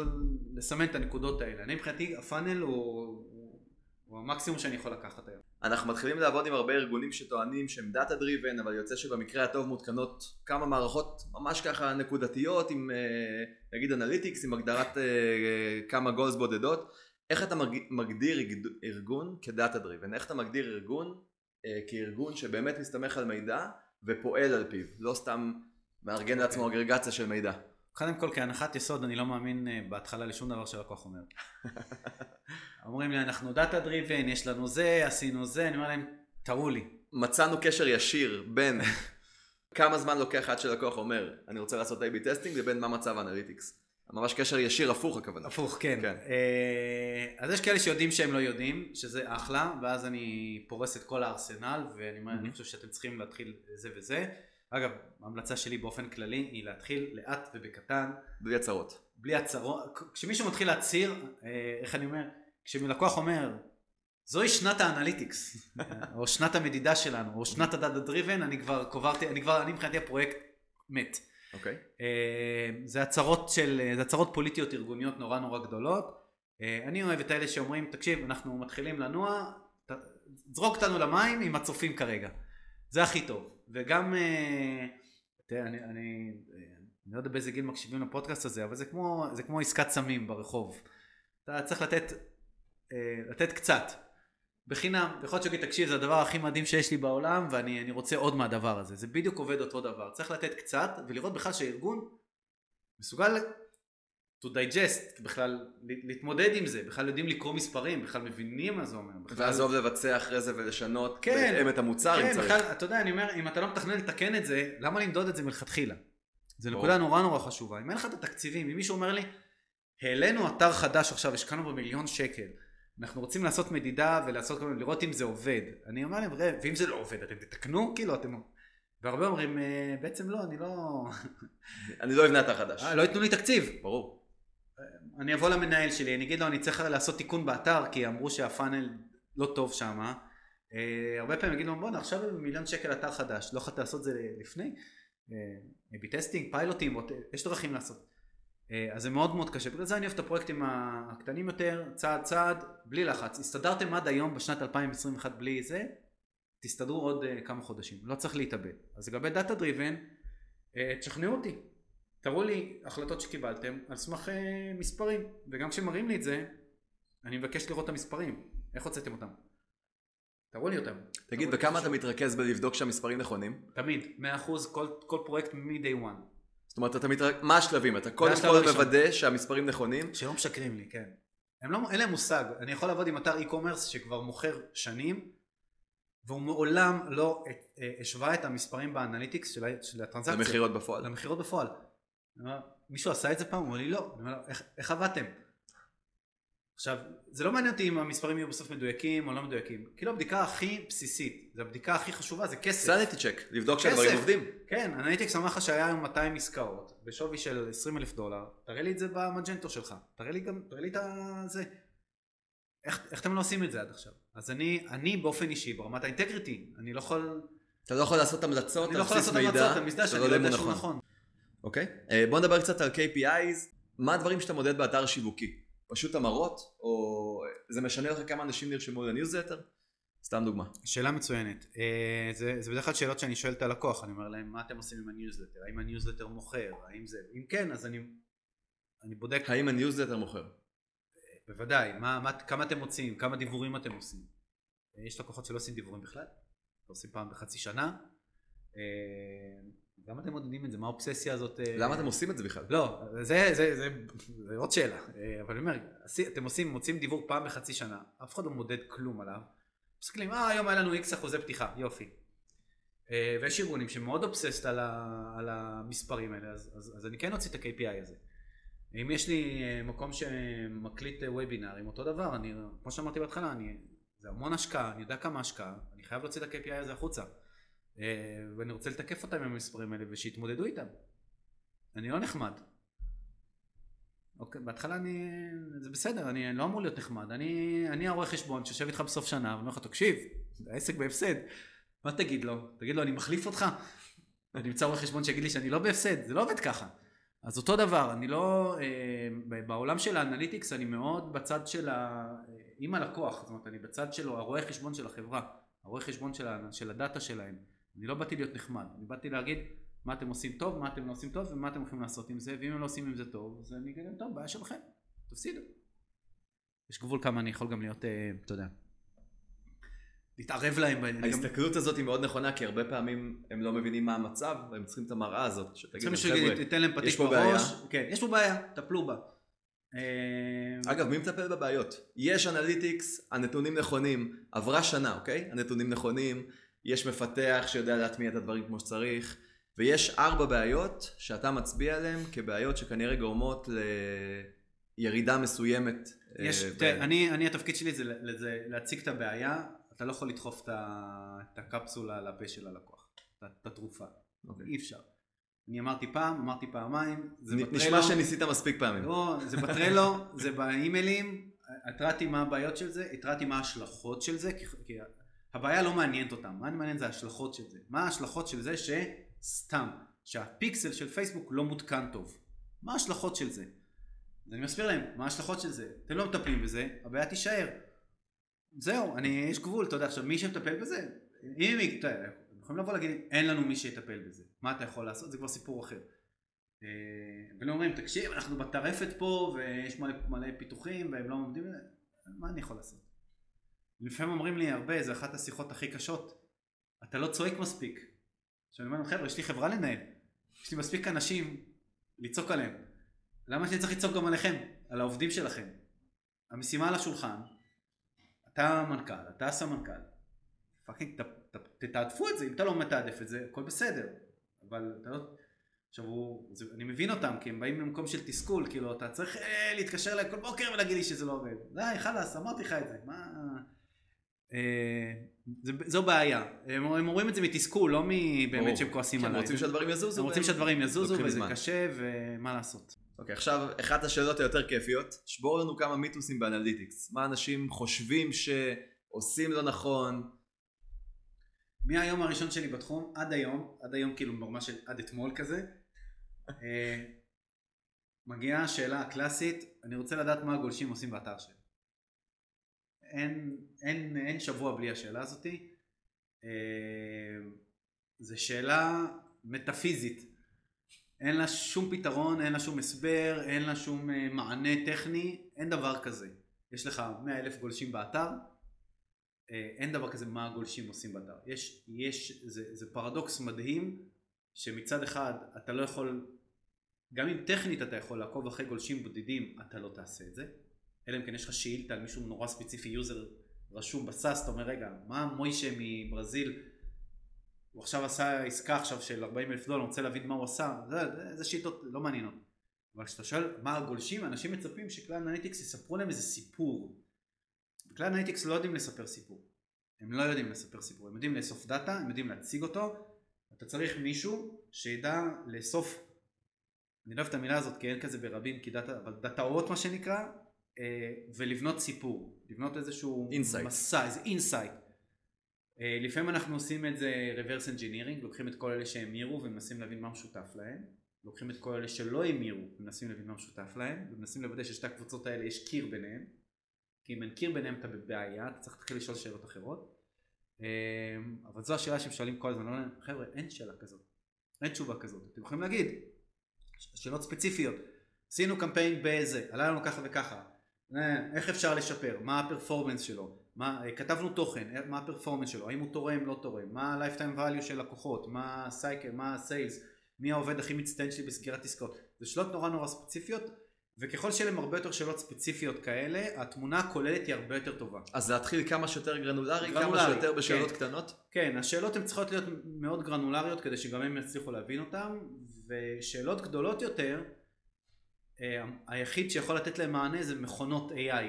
לסמן את הנקודות האלה. אני מבחינתי, ה funnel הוא, הוא, הוא המקסימום שאני יכול לקחת היום. אנחנו מתחילים לעבוד עם הרבה ארגונים שטוענים שהם data driven, אבל יוצא שבמקרה הטוב מותקנות כמה מערכות ממש ככה נקודתיות עם אה, נגיד analytics, עם הגדרת אה, כמה goals בודדות. איך אתה מג- מגדיר ארגון כ data driven? איך אתה מגדיר ארגון כארגון שבאמת מסתמך על מידע ופועל על פיו, לא סתם מארגן לעצמו אגרגציה של מידע. קודם כל, כהנחת יסוד, אני לא מאמין אה, בהתחלה לשום דבר שהלקוח אומר. אומרים לי, אנחנו דאטה driven, יש לנו זה, עשינו זה, אני אומר להם, תראו לי. מצאנו קשר ישיר בין כמה זמן לוקח עד שלקוח אומר אני רוצה לעשות A-B testing לבין מה מצב האנליטיקס. ממש קשר ישיר הפוך הכוונה. הפוך, כן. כן. אה, אז יש כאלה שיודעים שהם לא יודעים, שזה אחלה, ואז אני פורס את כל הארסנל, ואני Mhm. אני חושב שאתם צריכים להתחיל זה וזה. אגב, ההמלצה שלי באופן כללי היא להתחיל לאט ובקטן, בלי הצהרות. בלי הצהרות. כשמישהו מתחיל להצהיר, אה, איך אני אומר, כשלקוח אומר, זוהי שנת האנליטיקס, או שנת המדידה שלנו, או שנת הדאטה driven, אני כבר קברתי, אני כבר, אני מבחינתי הפרויקט מת. אוקיי? אה, זה הצהרות של, זה הצהרות פוליטיות ארגוניות נורא נורא גדולות. אה, אני אוהב את האלה שאומרים, תקשיב, אנחנו מתחילים לנוע, זרוק אותנו למים עם הצוותים כרגע. זה הכי טוב. וגם, אה, תראה, אני, אני, אני לא יודע באיזה גיל מקשיבים לפודקאסט הזה, אבל זה כמו, זה כמו עסקת סמים ברחוב. אתה צריך לתת, אה, לתת קצת. בחינם, יכול להיות שיגיד, תקשיב, זה הדבר הכי מדהים שיש לי בעולם, ואני אני רוצה עוד מהדבר הזה. זה בדיוק עובד אותו דבר. צריך לתת קצת, ולראות בכלל שהארגון מסוגל to digest, בכלל להתמודד עם זה, בכלל יודעים לקרוא מספרים, בכלל מבינים מה זה אומר. בכלל... ועזוב לבצע אחרי זה ולשנות כן, בהתאם את המוצר אם כן, צריך. בכלל, אתה יודע, אני אומר, אם אתה לא מתכנן לתקן את זה, למה למדוד את זה מלכתחילה? זו. נקודה נורא נורא חשובה. אם אין לך את התקציבים, אם מישהו אומר לי, העלינו אתר חדש עכשיו, השקענו בו מיליון שקל, אנחנו רוצים לעשות מדידה ולעשות, כל מיני- לראות אם זה עובד. אני אומר להם, "ראה, ואם זה לא עובד, אתם תתקנו? כאילו, אתם... והרבה אומרים, "אה, בעצם לא, אני לא... אני לא אבנה אתר חדש. אה, לא ייתנו לי תקציב. ברור. אני אבוא למנהל שלי, אני אגיד לו, אני צריך לעשות תיקון באתר, כי אמרו שהפאנל לא טוב שם. אה, הרבה פעמים יגידו, בואנה, עכשיו מיליון שקל אתר חדש, לא יכולת לעשות את זה לפני? A-B testing, פיילוטים, יש דרכים לעשות. אה, אז זה מאוד מאוד קשה, בגלל זה אני אוהב את הפרויקטים הקטנים יותר, צעד צעד, בלי לחץ. הסתדרתם עד היום בשנת 2021 בלי זה, תסתדרו עוד אה, כמה חודשים, לא צריך להתאבד. אז לגבי דאטה driven, תשכנעו אותי. תראו לי החלטות שקיבלתם על סמך אה, מספרים, וגם כשמראים לי את זה, אני מבקש לראות את המספרים, איך הוצאתם אותם? תראו לי אותם. תגיד, תראו לי בכמה את אתה מתרכז בלבדוק שהמספרים נכונים? תמיד, 100% כל, כל פרויקט מ-day one. זאת אומרת, אתה מתרכז... מה השלבים? אתה קודם כל הראשון. מוודא שהמספרים נכונים, שלא משקרים לי, כן. הם לא, אין להם מושג. אני יכול לעבוד עם אתר e-commerce שכבר מוכר שנים, והוא מעולם לא אה, אה, השווה את המספרים באנליטיקס של, של הטרנזקציה. למכירות בפועל. למכירות בפועל. מישהו עשה את זה פעם? הוא אומר לי לא. אומר לו, "איך- איך עבדתם? עכשיו, זה לא מעניין אותי אם המספרים יהיו בסוף מדויקים או לא מדויקים. כאילו הבדיקה הכי בסיסית, זו הבדיקה הכי חשובה, זה כסף. sanity check, לבדוק שהדברים. עובדים. כן, אנליטיקס אמר לך שהיה היום 200 עסקאות בשווי של 20 אלף דולר, תראה לי את זה במג'נטו שלך, תראה לי גם, תראה לי את זה. איך, איך אתם לא עושים את זה עד עכשיו? אז אני, אני באופן אישי, ברמת ה integrity, אני לא יכול, אתה לא יכול לעשות המלצות אני לא על יכול בסיס לעשות מידע, המלצות על מידע שאני לא יודע שהוא הוא נכון. אוקיי. אה, בוא נדבר קצת על KPIs. מה הדברים שאתה מודד באתר שיווקי? פשוט המרות? או זה משנה לך כמה אנשים נרשמו לניוזלטר? סתם דוגמה. שאלה מצוינת. אה, זה, זה בדרך כלל שאלות שאני שואל את הלקוח, אני אומר להם, מה אתם עושים עם הניוזלטר? האם הניוזלטר מוכר? האם זה... אם כן, אז אני, אני בודק האם הניוזלטר מוכר? בוודאי, מה, מה, כמה אתם מוציאים, כמה דיוורים אתם עושים. אה, יש לקוחות שלא עושים דיוורים בכלל, עושים פעם בחצי שנה. גם אתם מודדים את זה, מה האובססיה הזאת? אה, למה אתם עושים את זה בכלל? לא, זה, זה, זה, זה עוד שאלה, אה, אבל אני אומר, אתם עושים, מוצאים דיוור פעם בחצי שנה, אף אחד לא מודד כלום עליו. מסתכלים, אה, היום היה לנו איקס אחוזי פתיחה, יופי. אה, ויש ארגונים שמאוד אובססט על, ה, על המספרים האלה, אז, אז, אז אני כן אוציא את ה-KPI הזה. אם יש לי מקום שמקליט וובינארים, אותו דבר, אני, כמו שאמרתי בהתחלה, אני, זה המון השקעה, אני יודע כמה השקעה, אני חייב להוציא את ה-KPI הזה החוצה. אה, ואני רוצה לתקף אותם עם המספרים האלה ושיתמודדו איתם. אני לא נחמד. אוקיי, בהתחלה אני, זה בסדר, אני לא אמור להיות נחמד, אני, אני הרואה חשבון שיושב איתך בסוף שנה ואומר לך, תקשיב, העסק בהפסד, מה תגיד לו? תגיד לו, אני מחליף אותך? אני אמצא רואה חשבון שיגיד לי שאני לא בהפסד, זה לא עובד ככה. אז אותו דבר, אני לא, אה, בעולם של האנליטיקס אני מאוד בצד של ה... עם הלקוח, זאת אומרת אני בצד שלו, הרואה חשבון של החברה, הרואה חשבון של, ה, של הדאטה שלהם. אני לא באתי להיות נחמד, אני באתי להגיד מה אתם עושים טוב, מה אתם לא עושים טוב ומה אתם הולכים לעשות עם זה, ואם הם לא עושים עם זה טוב, אז אני אגיד להם טוב, בעיה שלכם, תפסידו. יש גבול כמה אני יכול גם להיות, אה, אתה יודע, להתערב להם. גם- ההסתכלות הזאת היא מאוד נכונה, כי הרבה פעמים הם לא מבינים מה המצב, והם צריכים את המראה הזאת, שתגיד להם, חבר'ה, יש פה בעיה. כן, יש פה בעיה, טפלו בה. אה, אגב, מי מטפל בבעיות? יש אנליטיקס, הנתונים נכונים, עברה שנה, אוקיי? הנתונים נכונים, יש מפתח שיודע להטמיע את הדברים כמו שצריך, ויש ארבע בעיות שאתה מצביע עליהן כבעיות שכנראה גורמות לירידה מסוימת. אה, יש, ב- תראה, אני, אני התפקיד שלי זה, זה להציג את הבעיה, אתה לא יכול לדחוף את, את הקפסולה לפה של הלקוח, את, התרופה, אוקיי. אי אפשר. אני אמרתי פעם, אמרתי פעמיים, זה נ- בטרלו, נשמע שניסית מספיק פעמים. לא, זה בטרלו, זה באימיילים, התרעתי מה הבעיות של זה, התרעתי מה ההשלכות של זה, כי הבעיה לא מעניינת אותם, מה מעניין זה ההשלכות של זה, מה ההשלכות של זה שסתם, שהפיקסל של פייסבוק לא מותקן טוב, מה ההשלכות של זה? אז אני מסביר להם, מה ההשלכות של זה, אתם לא מטפלים בזה, הבעיה תישאר. זהו, אני, יש גבול, אתה יודע, עכשיו מי שמטפל בזה, אם, הם- יכולים לבוא להגיד, אין לנו מי שיטפל בזה, מה אתה יכול לעשות, זה כבר סיפור אחר. אה, ולא אומרים, תקשיב, אנחנו בטרפת פה, ויש מלא, מלא פיתוחים, והם לא עומדים מה אני יכול לעשות? לפעמים אומרים לי הרבה, זה אחת השיחות הכי קשות, אתה לא צועק מספיק. עכשיו אני אומר להם, חבר'ה, יש לי חברה לנהל, יש לי מספיק אנשים לצעוק עליהם. למה שאני צריך לצעוק גם עליכם, על העובדים שלכם? המשימה על השולחן, אתה המנכ"ל, אתה הסמנכ"ל, fucking תתעדפו את זה, אם אתה לא מתעדף את זה, הכל בסדר, אבל אתה לא... עכשיו הוא, זה, אני מבין אותם, כי הם באים ממקום של תסכול, כאילו אתה צריך אה, להתקשר אליי כל בוקר ולהגיד לי שזה לא עובד. די, חלאס, אמרתי לך את זה, מה... אה, זה, זו בעיה, הם, הם אומרים את זה מתסכול, לא מבאמת. שהם כועסים הם עליי. רוצים שהדברים יזוזו. הם רוצים שהדברים יזוזו וזה זמן. קשה ומה לעשות. אוקיי, עכשיו אחת השאלות היותר כיפיות, שבור לנו כמה מיתוסים באנליטיקס. מה אנשים חושבים שעושים לא נכון, מהיום הראשון שלי בתחום עד היום, עד היום כאילו ברמה של עד אתמול כזה, אה, מגיעה השאלה הקלאסית, אני רוצה לדעת מה הגולשים עושים באתר שלי. אין, אין, אין שבוע בלי השאלה הזאתי. אה, זו שאלה מטאפיזית. אין לה שום פתרון, אין לה שום הסבר, אין לה שום אה, מענה טכני, אין דבר כזה. יש לך 100 אלף גולשים באתר, אה, אין דבר כזה מה הגולשים עושים באתר. יש, יש, זה, זה פרדוקס מדהים שמצד אחד אתה לא יכול, גם אם טכנית אתה יכול לעקוב אחרי גולשים בודדים, אתה לא תעשה את זה. אלא אם כן יש לך שאילתה על מישהו נורא ספציפי, user רשום ב SaaS, אתה אומר רגע, מה מוישה מברזיל, הוא עכשיו עשה עסקה עכשיו של 40 אלף דולר, רוצה להבין מה הוא עשה, זה, זה, זה שיטות לא מעניינות. אבל כשאתה שואל מה הגולשים, אנשים מצפים שכלי אנליטיקס יספרו להם איזה סיפור. כלי אנליטיקס לא יודעים לספר סיפור. הם לא יודעים לספר סיפור, הם יודעים לאסוף דאטה, הם יודעים להציג אותו, אתה צריך מישהו שידע לאסוף, אני לא אוהב את המילה הזאת כי אין כזה ברבים, כי דאטה, אבל דאטאות מה שנקרא, ולבנות סיפור, לבנות איזשהו Insight. מסע, איזה insight. לפעמים אנחנו עושים את זה reverse engineering, לוקחים את כל אלה שהמירו ומנסים להבין מה משותף להם, לוקחים את כל אלה שלא המירו ומנסים להבין מה משותף להם, ומנסים לוודא ששתי הקבוצות האלה יש קיר ביניהם, כי אם אין קיר ביניהם אתה בבעיה, אתה צריך להתחיל לשאול שאלות אחרות. אה, אבל זו השאלה שהם שואלים כל הזמן, לא, חבר'ה אין שאלה כזאת, אין תשובה כזאת, אתם יכולים להגיד שאלות ספציפיות, עשינו קמפיין בזה, עלה לנו ככה וככה, אה, איך אפשר לשפר, מה הפרפורמנס שלו, מה, אה, כתבנו תוכן, אה, מה הפרפורמנס שלו, האם הוא תורם, לא תורם, מה ה-lifetime value של לקוחות, מה הסייקל, מה הסיילס, מי העובד הכי מצטיין שלי בסגירת עסקאות, זה שאלות נורא נורא ספציפיות, וככל להם הרבה יותר שאלות ספציפיות כאלה, התמונה הכוללת היא הרבה יותר טובה. אז להתחיל כמה שיותר גרנולרי, כמה גרנולרי, שיותר בשאלות כן. קטנות? כן, השאלות הן צריכות להיות מאוד גרנולריות כדי שגם הם יצליחו להבין אותן, ושאלות גדולות יותר, אה, היחיד שיכול לתת להם מענה זה מכונות AI,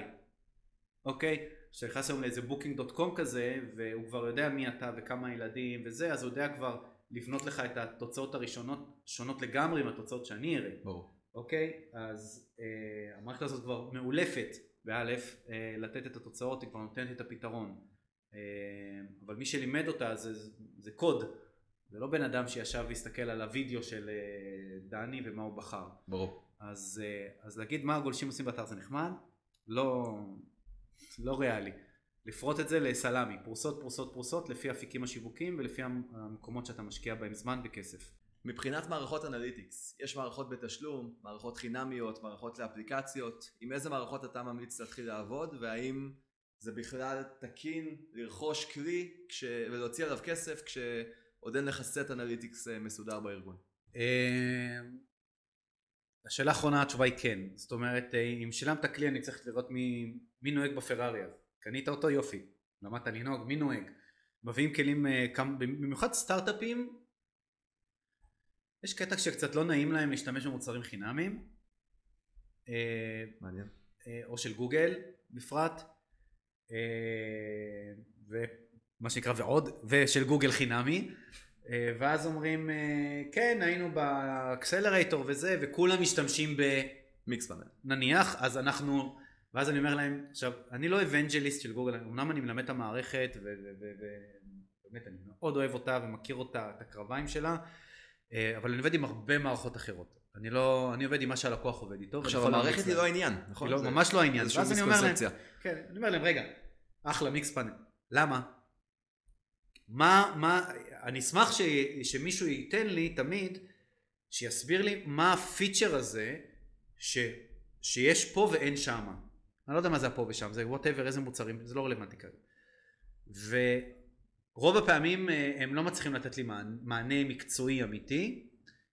אוקיי? כשאתה נכנס היום לאיזה Booking.com כזה, והוא כבר יודע מי אתה וכמה ילדים וזה, אז הוא יודע כבר לבנות לך את התוצאות הראשונות שונות לגמרי מהתוצאות שאני אראה. ברור. אוקיי? אז אה, המערכת הזאת כבר מאולפת באלף אה, לתת את התוצאות, היא כבר נותנת את הפתרון. אה, אבל מי שלימד אותה זה, זה קוד, זה לא בן אדם שישב והסתכל על הוידאו של אה, דני ומה הוא בחר. ברור. אז, אה, אז להגיד מה הגולשים עושים באתר זה נחמד, לא, לא ריאלי. לפרוט את זה לסלמי, פרוסות פרוסות פרוסות לפי אפיקים השיווקים ולפי המקומות שאתה משקיע בהם זמן וכסף. מבחינת מערכות אנליטיקס, יש מערכות בתשלום, מערכות חינמיות, מערכות לאפליקציות, עם איזה מערכות אתה ממליץ להתחיל לעבוד והאם זה בכלל תקין לרכוש כלי כש... ולהוציא עליו כסף כשעוד אין לך סט אנליטיקס אה, מסודר בארגון? אה, השאלה האחרונה התשובה היא כן, זאת אומרת אה, אם שילמת כלי אני צריך לראות מי, מי נוהג בפרארי אז קנית אותו יופי, למדת לנהוג, מי נוהג? מביאים כלים, במיוחד סטארט-אפים יש קטע שקצת לא נעים להם להשתמש במוצרים חינמים. אה, מעניין. אה, או של גוגל בפרט. אה, ומה שנקרא ועוד, ושל גוגל חינמי. ואז אומרים כן היינו ב accelerator וזה וכולם משתמשים ב... Mixpanel. נניח אז אנחנו ואז אני אומר להם עכשיו אני לא evangelist של גוגל אמנם אני מלמד את המערכת ובאמת אני מאוד אוהב אותה ומכיר אותה את הקרביים שלה אה, אבל אני עובד עם הרבה מערכות אחרות. אני לא, אני עובד עם מה שהלקוח עובד איתו. עכשיו המערכת היא לא העניין, נכון? היא לא, ממש לא העניין. ואז אני אומר להם, כן, אני אומר להם, רגע, אחלה Mixpanel. למה? מה, מה, אני אשמח ש, שמישהו ייתן לי תמיד, שיסביר לי מה הפיצ'ר הזה ש, שיש פה ואין שם. אני לא יודע מה זה הפה ושם, זה whatever, איזה מוצרים, זה לא רלוונטי כרגע. רוב הפעמים אה, הם לא מצליחים לתת לי מענה מקצועי אמיתי.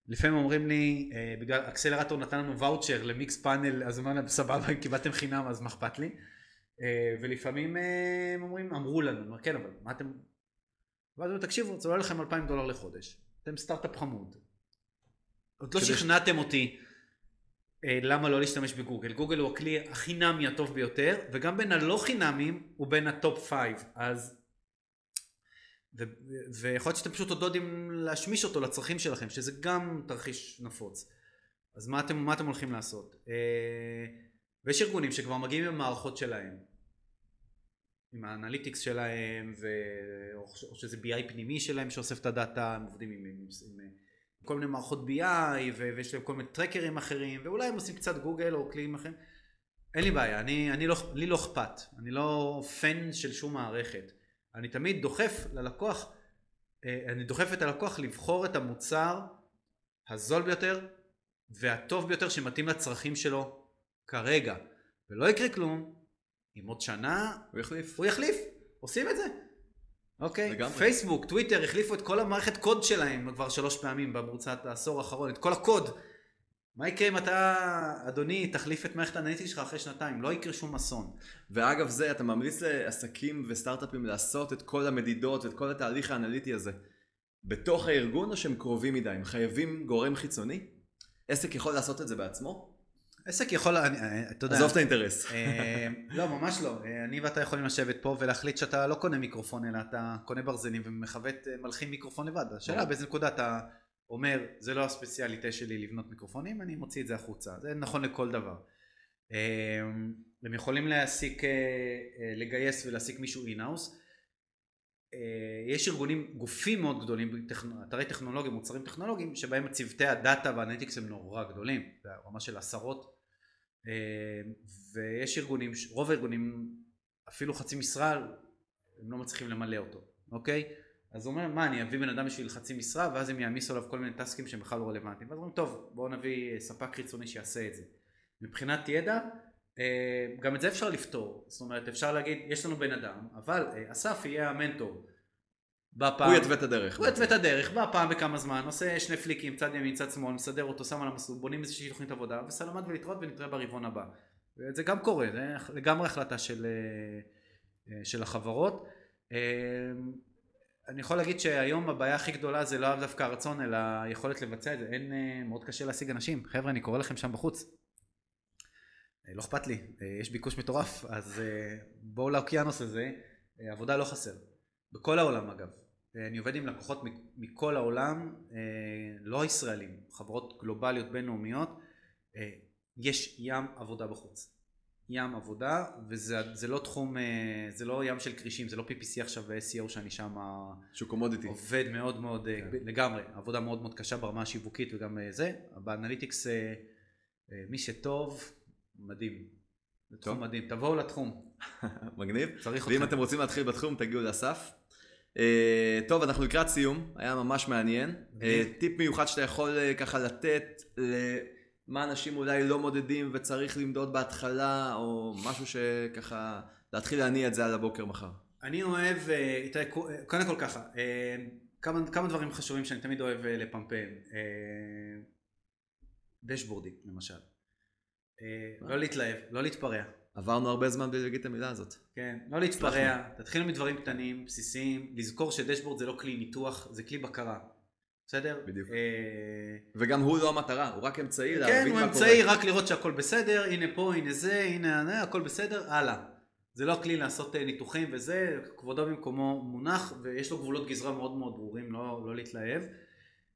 לפעמים אומרים לי, אה, בגלל אקסלרטור נתן לנו ואוצ'ר ל Mixpanel, אז אמרנו סבבה, קיבלתם חינם אז מה אכפת לי. אה, ולפעמים הם אומרים, אמרו לנו, כן אבל מה אתם... ואז אומרים, תקשיבו, זה עולה לכם 2,000 דולר לחודש, אתם סטארט-אפ חמוד. עוד לא שכנעתם אותי למה לא להשתמש בגוגל. גוגל הוא הכלי החינמי הטוב ביותר, וגם בין הלא חינמים הוא בין הטופ 5, אז ויכול להיות שאתם פשוט עוד לא יודעים להשמיש אותו לצרכים שלכם, שזה גם תרחיש נפוץ. אז מה אתם, מה אתם הולכים לעשות? אה, ויש ארגונים שכבר מגיעים עם המערכות שלהם, עם האנליטיקס שלהם, ו... או שזה BI פנימי שלהם שאוסף את הדאטה, הם עובדים עם, עם, עם, כל מיני מערכות BI, ו... ויש להם כל מיני טרקרים אחרים, ואולי הם עושים קצת גוגל או כלים אחרים. אין לי בעיה, אני, אני לא, לי לא אכפת, אני לא fan של שום מערכת. אני תמיד דוחף ללקוח, אה, אני דוחף את הלקוח לבחור את המוצר הזול ביותר והטוב ביותר שמתאים לצרכים שלו כרגע. ולא יקרה כלום, אם עוד שנה הוא יחליף. הוא יחליף, עושים את זה. אוקיי, לגמרי. פייסבוק, טוויטר, החליפו את כל המערכת קוד שלהם כבר שלוש פעמים במרוצת העשור האחרון, את כל הקוד. מה יקרה אם אתה, אדוני, תחליף את מערכת האנליטיקה שלך אחרי שנתיים? לא יקרה שום אסון. ואגב זה, אתה ממליץ לעסקים וסטארט-אפים לעשות את כל המדידות ואת כל התהליך האנליטי הזה בתוך הארגון או שהם קרובים מדי? הם חייבים גורם חיצוני? עסק יכול לעשות את זה בעצמו? עסק יכול, אתה יודע. עזוב את האינטרס. אה, לא, ממש לא. אה, אני ואתה יכולים לשבת פה ולהחליט שאתה לא קונה מיקרופון, אלא אתה קונה ברזלים ומכוות אה, מלחים מיקרופון לבד. השאלה באיזה נקודה אתה אומר זה לא הספציאליטה שלי לבנות מיקרופונים אני מוציא את זה החוצה זה נכון לכל דבר הם יכולים להעסיק אה, אה, לגייס ולהעסיק מישהו אינאוס אה, יש ארגונים גופים מאוד גדולים אתרי טכנולוגיה מוצרים טכנולוגיים שבהם צוותי הדאטה והאנליטיקס הם נורא גדולים ברמה של עשרות. ויש ארגונים רוב הארגונים אפילו חצי משרה הם לא מצליחים למלא אותו אוקיי? אז הוא אומר מה אני אביא בן אדם בשביל חצי משרה ואז הם יעמיסו עליו כל מיני טסקים שהם בכלל לא רלוונטיים. ואז אומרים טוב בואו נביא ספק חיצוני שיעשה את זה. מבחינת ידע אה, גם את זה אפשר לפתור. זאת אומרת אפשר להגיד יש לנו בן אדם אבל אה, אסף יהיה המנטור. פעם, הוא יתווה את הדרך הוא יתווה את הדרך בא פעם בכמה זמן עושה שני פליקים צד ימין צד שמאל מסדר אותו שם על המסלול בונים איזושהי תוכנית עבודה וסלמת ולהתראות ונתראה ברבעון הבא. וזה גם קורה זה לגמרי החלטה של, אה, של החברות. אני יכול להגיד שהיום הבעיה הכי גדולה זה לאו דווקא הרצון אלא היכולת לבצע את זה. אין אה, מאוד קשה להשיג אנשים. חבר'ה אני קורא לכם שם בחוץ. אה, לא אכפת לי אה, יש ביקוש מטורף אז בואו לאוקיינוס הזה עבודה לא חסר בכל העולם אגב אני עובד עם לקוחות מכל העולם לא ישראלים חברות גלובליות בינלאומיות אה, יש ים עבודה בחוץ. ים עבודה, וזה זה לא תחום, אה, זה לא ים של כרישים, זה לא PPC עכשיו ו-SEO שאני שם שהוא commodity. עובד מאוד מאוד, אה, כן. לגמרי, עבודה מאוד מאוד קשה ברמה השיווקית וגם אה, זה. באנליטיקס, אה, אה, מי שטוב, מדהים. זה תחום. מדהים, תבואו לתחום, מגניב. צריך ואם אתכם. אתם רוצים להתחיל בתחום, תגיעו לאסף. אה, טוב, אנחנו לקראת סיום, היה ממש מעניין. אה, טיפ מיוחד שאתה יכול אה, ככה לתת למה אנשים אולי לא מודדים וצריך למדוד בהתחלה, או משהו שככה, להתחיל להניע את זה על הבוקר מחר. אני אוהב, אה, תראה, קודם כל ככה, אה, כמה, כמה דברים חשובים שאני תמיד אוהב אה, לפמפם. דשבורדים, למשל. אה? לא להתלהב, לא להתפרע. עברנו הרבה זמן בלי להגיד את המילה הזאת. כן, לא להתפרע, תתחילו מדברים קטנים, בסיסיים, לזכור שדשבורד זה לא כלי ניתוח, זה כלי בקרה. בסדר? בדיוק. אה, וגם הוא לא המטרה, הוא רק אמצעי כן, להבין הוא מה קורה. אמצעי רק לראות שהכל בסדר, הנה פה, הנה זה, הנה הכל בסדר, הלאה. זה לא כלי לעשות אה, ניתוחים וזה, כבודו במקומו מונח, ויש לו גבולות גזרה מאוד מאוד ברורים, לא, לא להתלהב.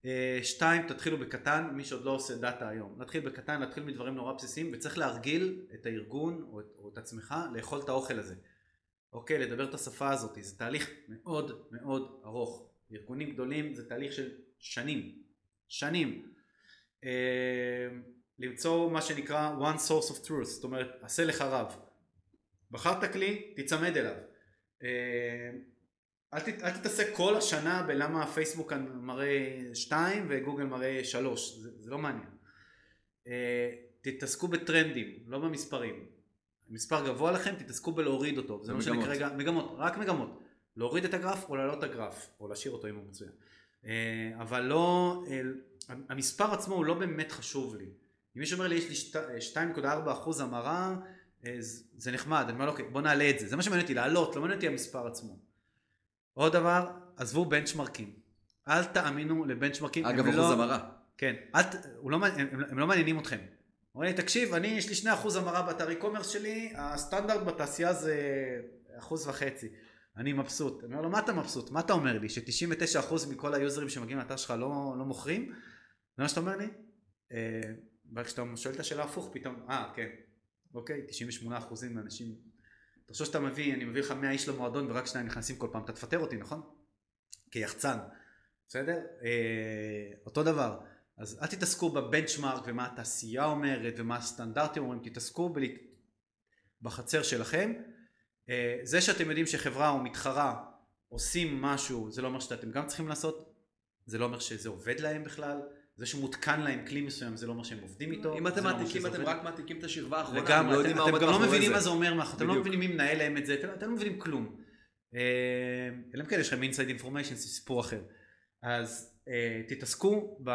אה, שתיים, תתחילו בקטן, מי שעוד לא עושה דאטה היום. להתחיל בקטן, להתחיל מדברים נורא בסיסיים, וצריך להרגיל את הארגון או את, או את עצמך לאכול את האוכל הזה. אוקיי, לדבר את השפה הזאת, זה תהליך מאוד מאוד ארוך. ארגונים גדולים זה תהליך של שנים. שנים. אה, למצוא מה שנקרא one source of truth, זאת אומרת, עשה לך רב. בחרת כלי, תיצמד אליו. אה, אל, ת, אל תתעסק כל השנה בלמה פייסבוק כאן מראה 2 וגוגל מראה 3, זה, זה לא מעניין. אה, תתעסקו בטרנדים, לא במספרים. מספר גבוה לכם, תתעסקו בלהוריד אותו. זה משנה במגמות. כרגע, מגמות, רק מגמות. להוריד את הגרף או להעלות את הגרף, או להשאיר אותו אם הוא מצוין. אה, אבל לא, אה, המספר עצמו הוא לא באמת חשוב לי. אם מישהו אומר לי יש לי שת- 2.4 אחוז המרה, זה זה נחמד, אני אומר לו אוקיי בוא נעלה את זה, זה מה שמעניין אותי, לעלות, לא מעניין אותי המספר עצמו. עוד דבר, עזבו בנצ'מרקים. אל תאמינו לבנצ'מרקים. אגב, הם אחוז לא- המרה. כן, אל, הוא לא, הם, הם לא מעניינים אתכם. אומרים לי, תקשיב, אני, יש לי 2% המרה באתר e-commerce שלי, הסטנדרט בתעשייה זה אחוז וחצי. אני מבסוט. אני אומר לו, מה אתה מבסוט? מה אתה אומר לי? ש-99% מכל היוזרים שמגיעים לאתר שלך לא, לא מוכרים? זה מה שאתה אומר לי? אה, אבל כשאתה שואל את השאלה הפוך פתאום, אה, כן, אוקיי, 98% מהאנשים... תחשוב שאתה מביא, אני מביא לך 100 איש למועדון ורק שניים נכנסים כל פעם, אתה תפטר אותי, נכון? כיחצן, בסדר? אה, אותו דבר. אז אל תתעסקו בבנצ'מארק ומה התעשייה אומרת ומה הסטנדרטים אומרים, תתעסקו בל... בחצר שלכם. אה, זה שאתם יודעים שחברה או מתחרה עושים משהו, זה לא אומר שאתם גם צריכים לעשות, זה לא אומר שזה עובד להם בכלל, זה שמותקן להם כלי מסוים זה לא אומר שהם עובדים איתו. אם אתם זה לא מעתיקים, אתם. רק מעתיקים את השכבה האחרונה, אתם לא אתם, יודעים מה אתם עומד גם לא מאחורי מבינים זה. מה זה אומר, אתם לא. מבינים מי מנהל להם את זה, אתם, אתם לא מבינים כלום. אה, אלא אם כן יש לכם inside information, זה סיפור אחר. אז אה, תתעסקו ב,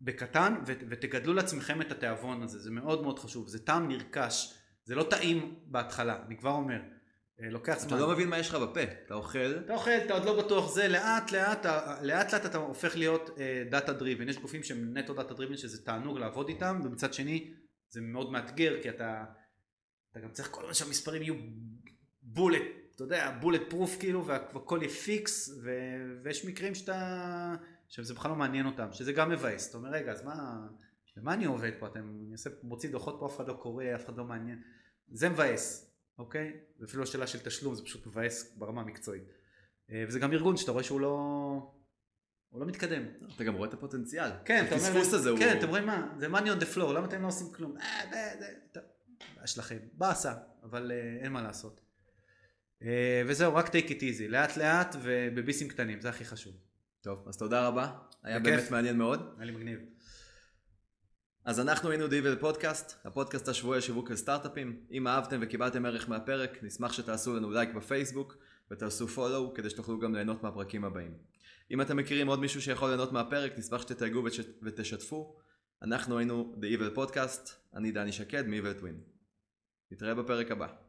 בקטן ו, ותגדלו לעצמכם את התיאבון הזה, זה מאוד מאוד חשוב, זה טעם נרכש, זה לא טעים בהתחלה, אני כבר אומר, לוקח זמן. אתה לא מבין מה יש לך בפה, אתה אוכל, אתה אוכל, אתה עוד לא בטוח זה, לאט לאט, לאט לאט אתה הופך להיות data driven, יש גופים שהם נטו data driven שזה תענוג לעבוד איתם, ומצד שני זה מאוד מאתגר כי אתה, אתה גם צריך כל הזמן שהמספרים יהיו bullet, אתה יודע, bulletproof כאילו, וה- והכל יהיה פיקס, ו, ויש מקרים שאתה, שזה בכלל לא מעניין אותם, שזה גם מבאס, אתה אומר רגע אז מה, למה אני עובד פה, אתם, אני עושה, מוציא דוחות פה, אף אחד לא קורא, אף אחד לא מעניין, זה מבאס, אוקיי? זה אפילו לא שאלה של תשלום, זה פשוט מבאס ברמה המקצועית. אה, וזה גם ארגון שאתה רואה שהוא לא... הוא לא מתקדם. אתה גם רואה את הפוטנציאל. כן, אתה אומר... הפספוס הזה הוא... כן, אתם רואים מה? זה money on the floor, למה אתם לא עושים כלום? אה, שלכם. באסה, אבל אה, אין מה לעשות. אה, וזהו, רק take it easy, לאט לאט ובביסים קטנים, זה הכי חשוב. טוב, אז תודה רבה, היה. באמת מעניין מאוד. היה לי מגניב. אז אנחנו היינו דיבל פודקאסט, הפודקאסט השבועי לשיווק לסטארט-אפים. אם אהבתם וקיבלתם ערך מהפרק, נשמח שתעשו לנו לייק בפייסבוק ותעשו פולו כדי שתוכלו גם ליהנות מהפרקים הבאים. אם אתם מכירים עוד מישהו שיכול ליהנות מהפרק, נשמח שתתייגו ותש... ותשתפו. אנחנו היינו The Podcast, אני דני שקד מ-Evil Twin. נתראה בפרק הבא.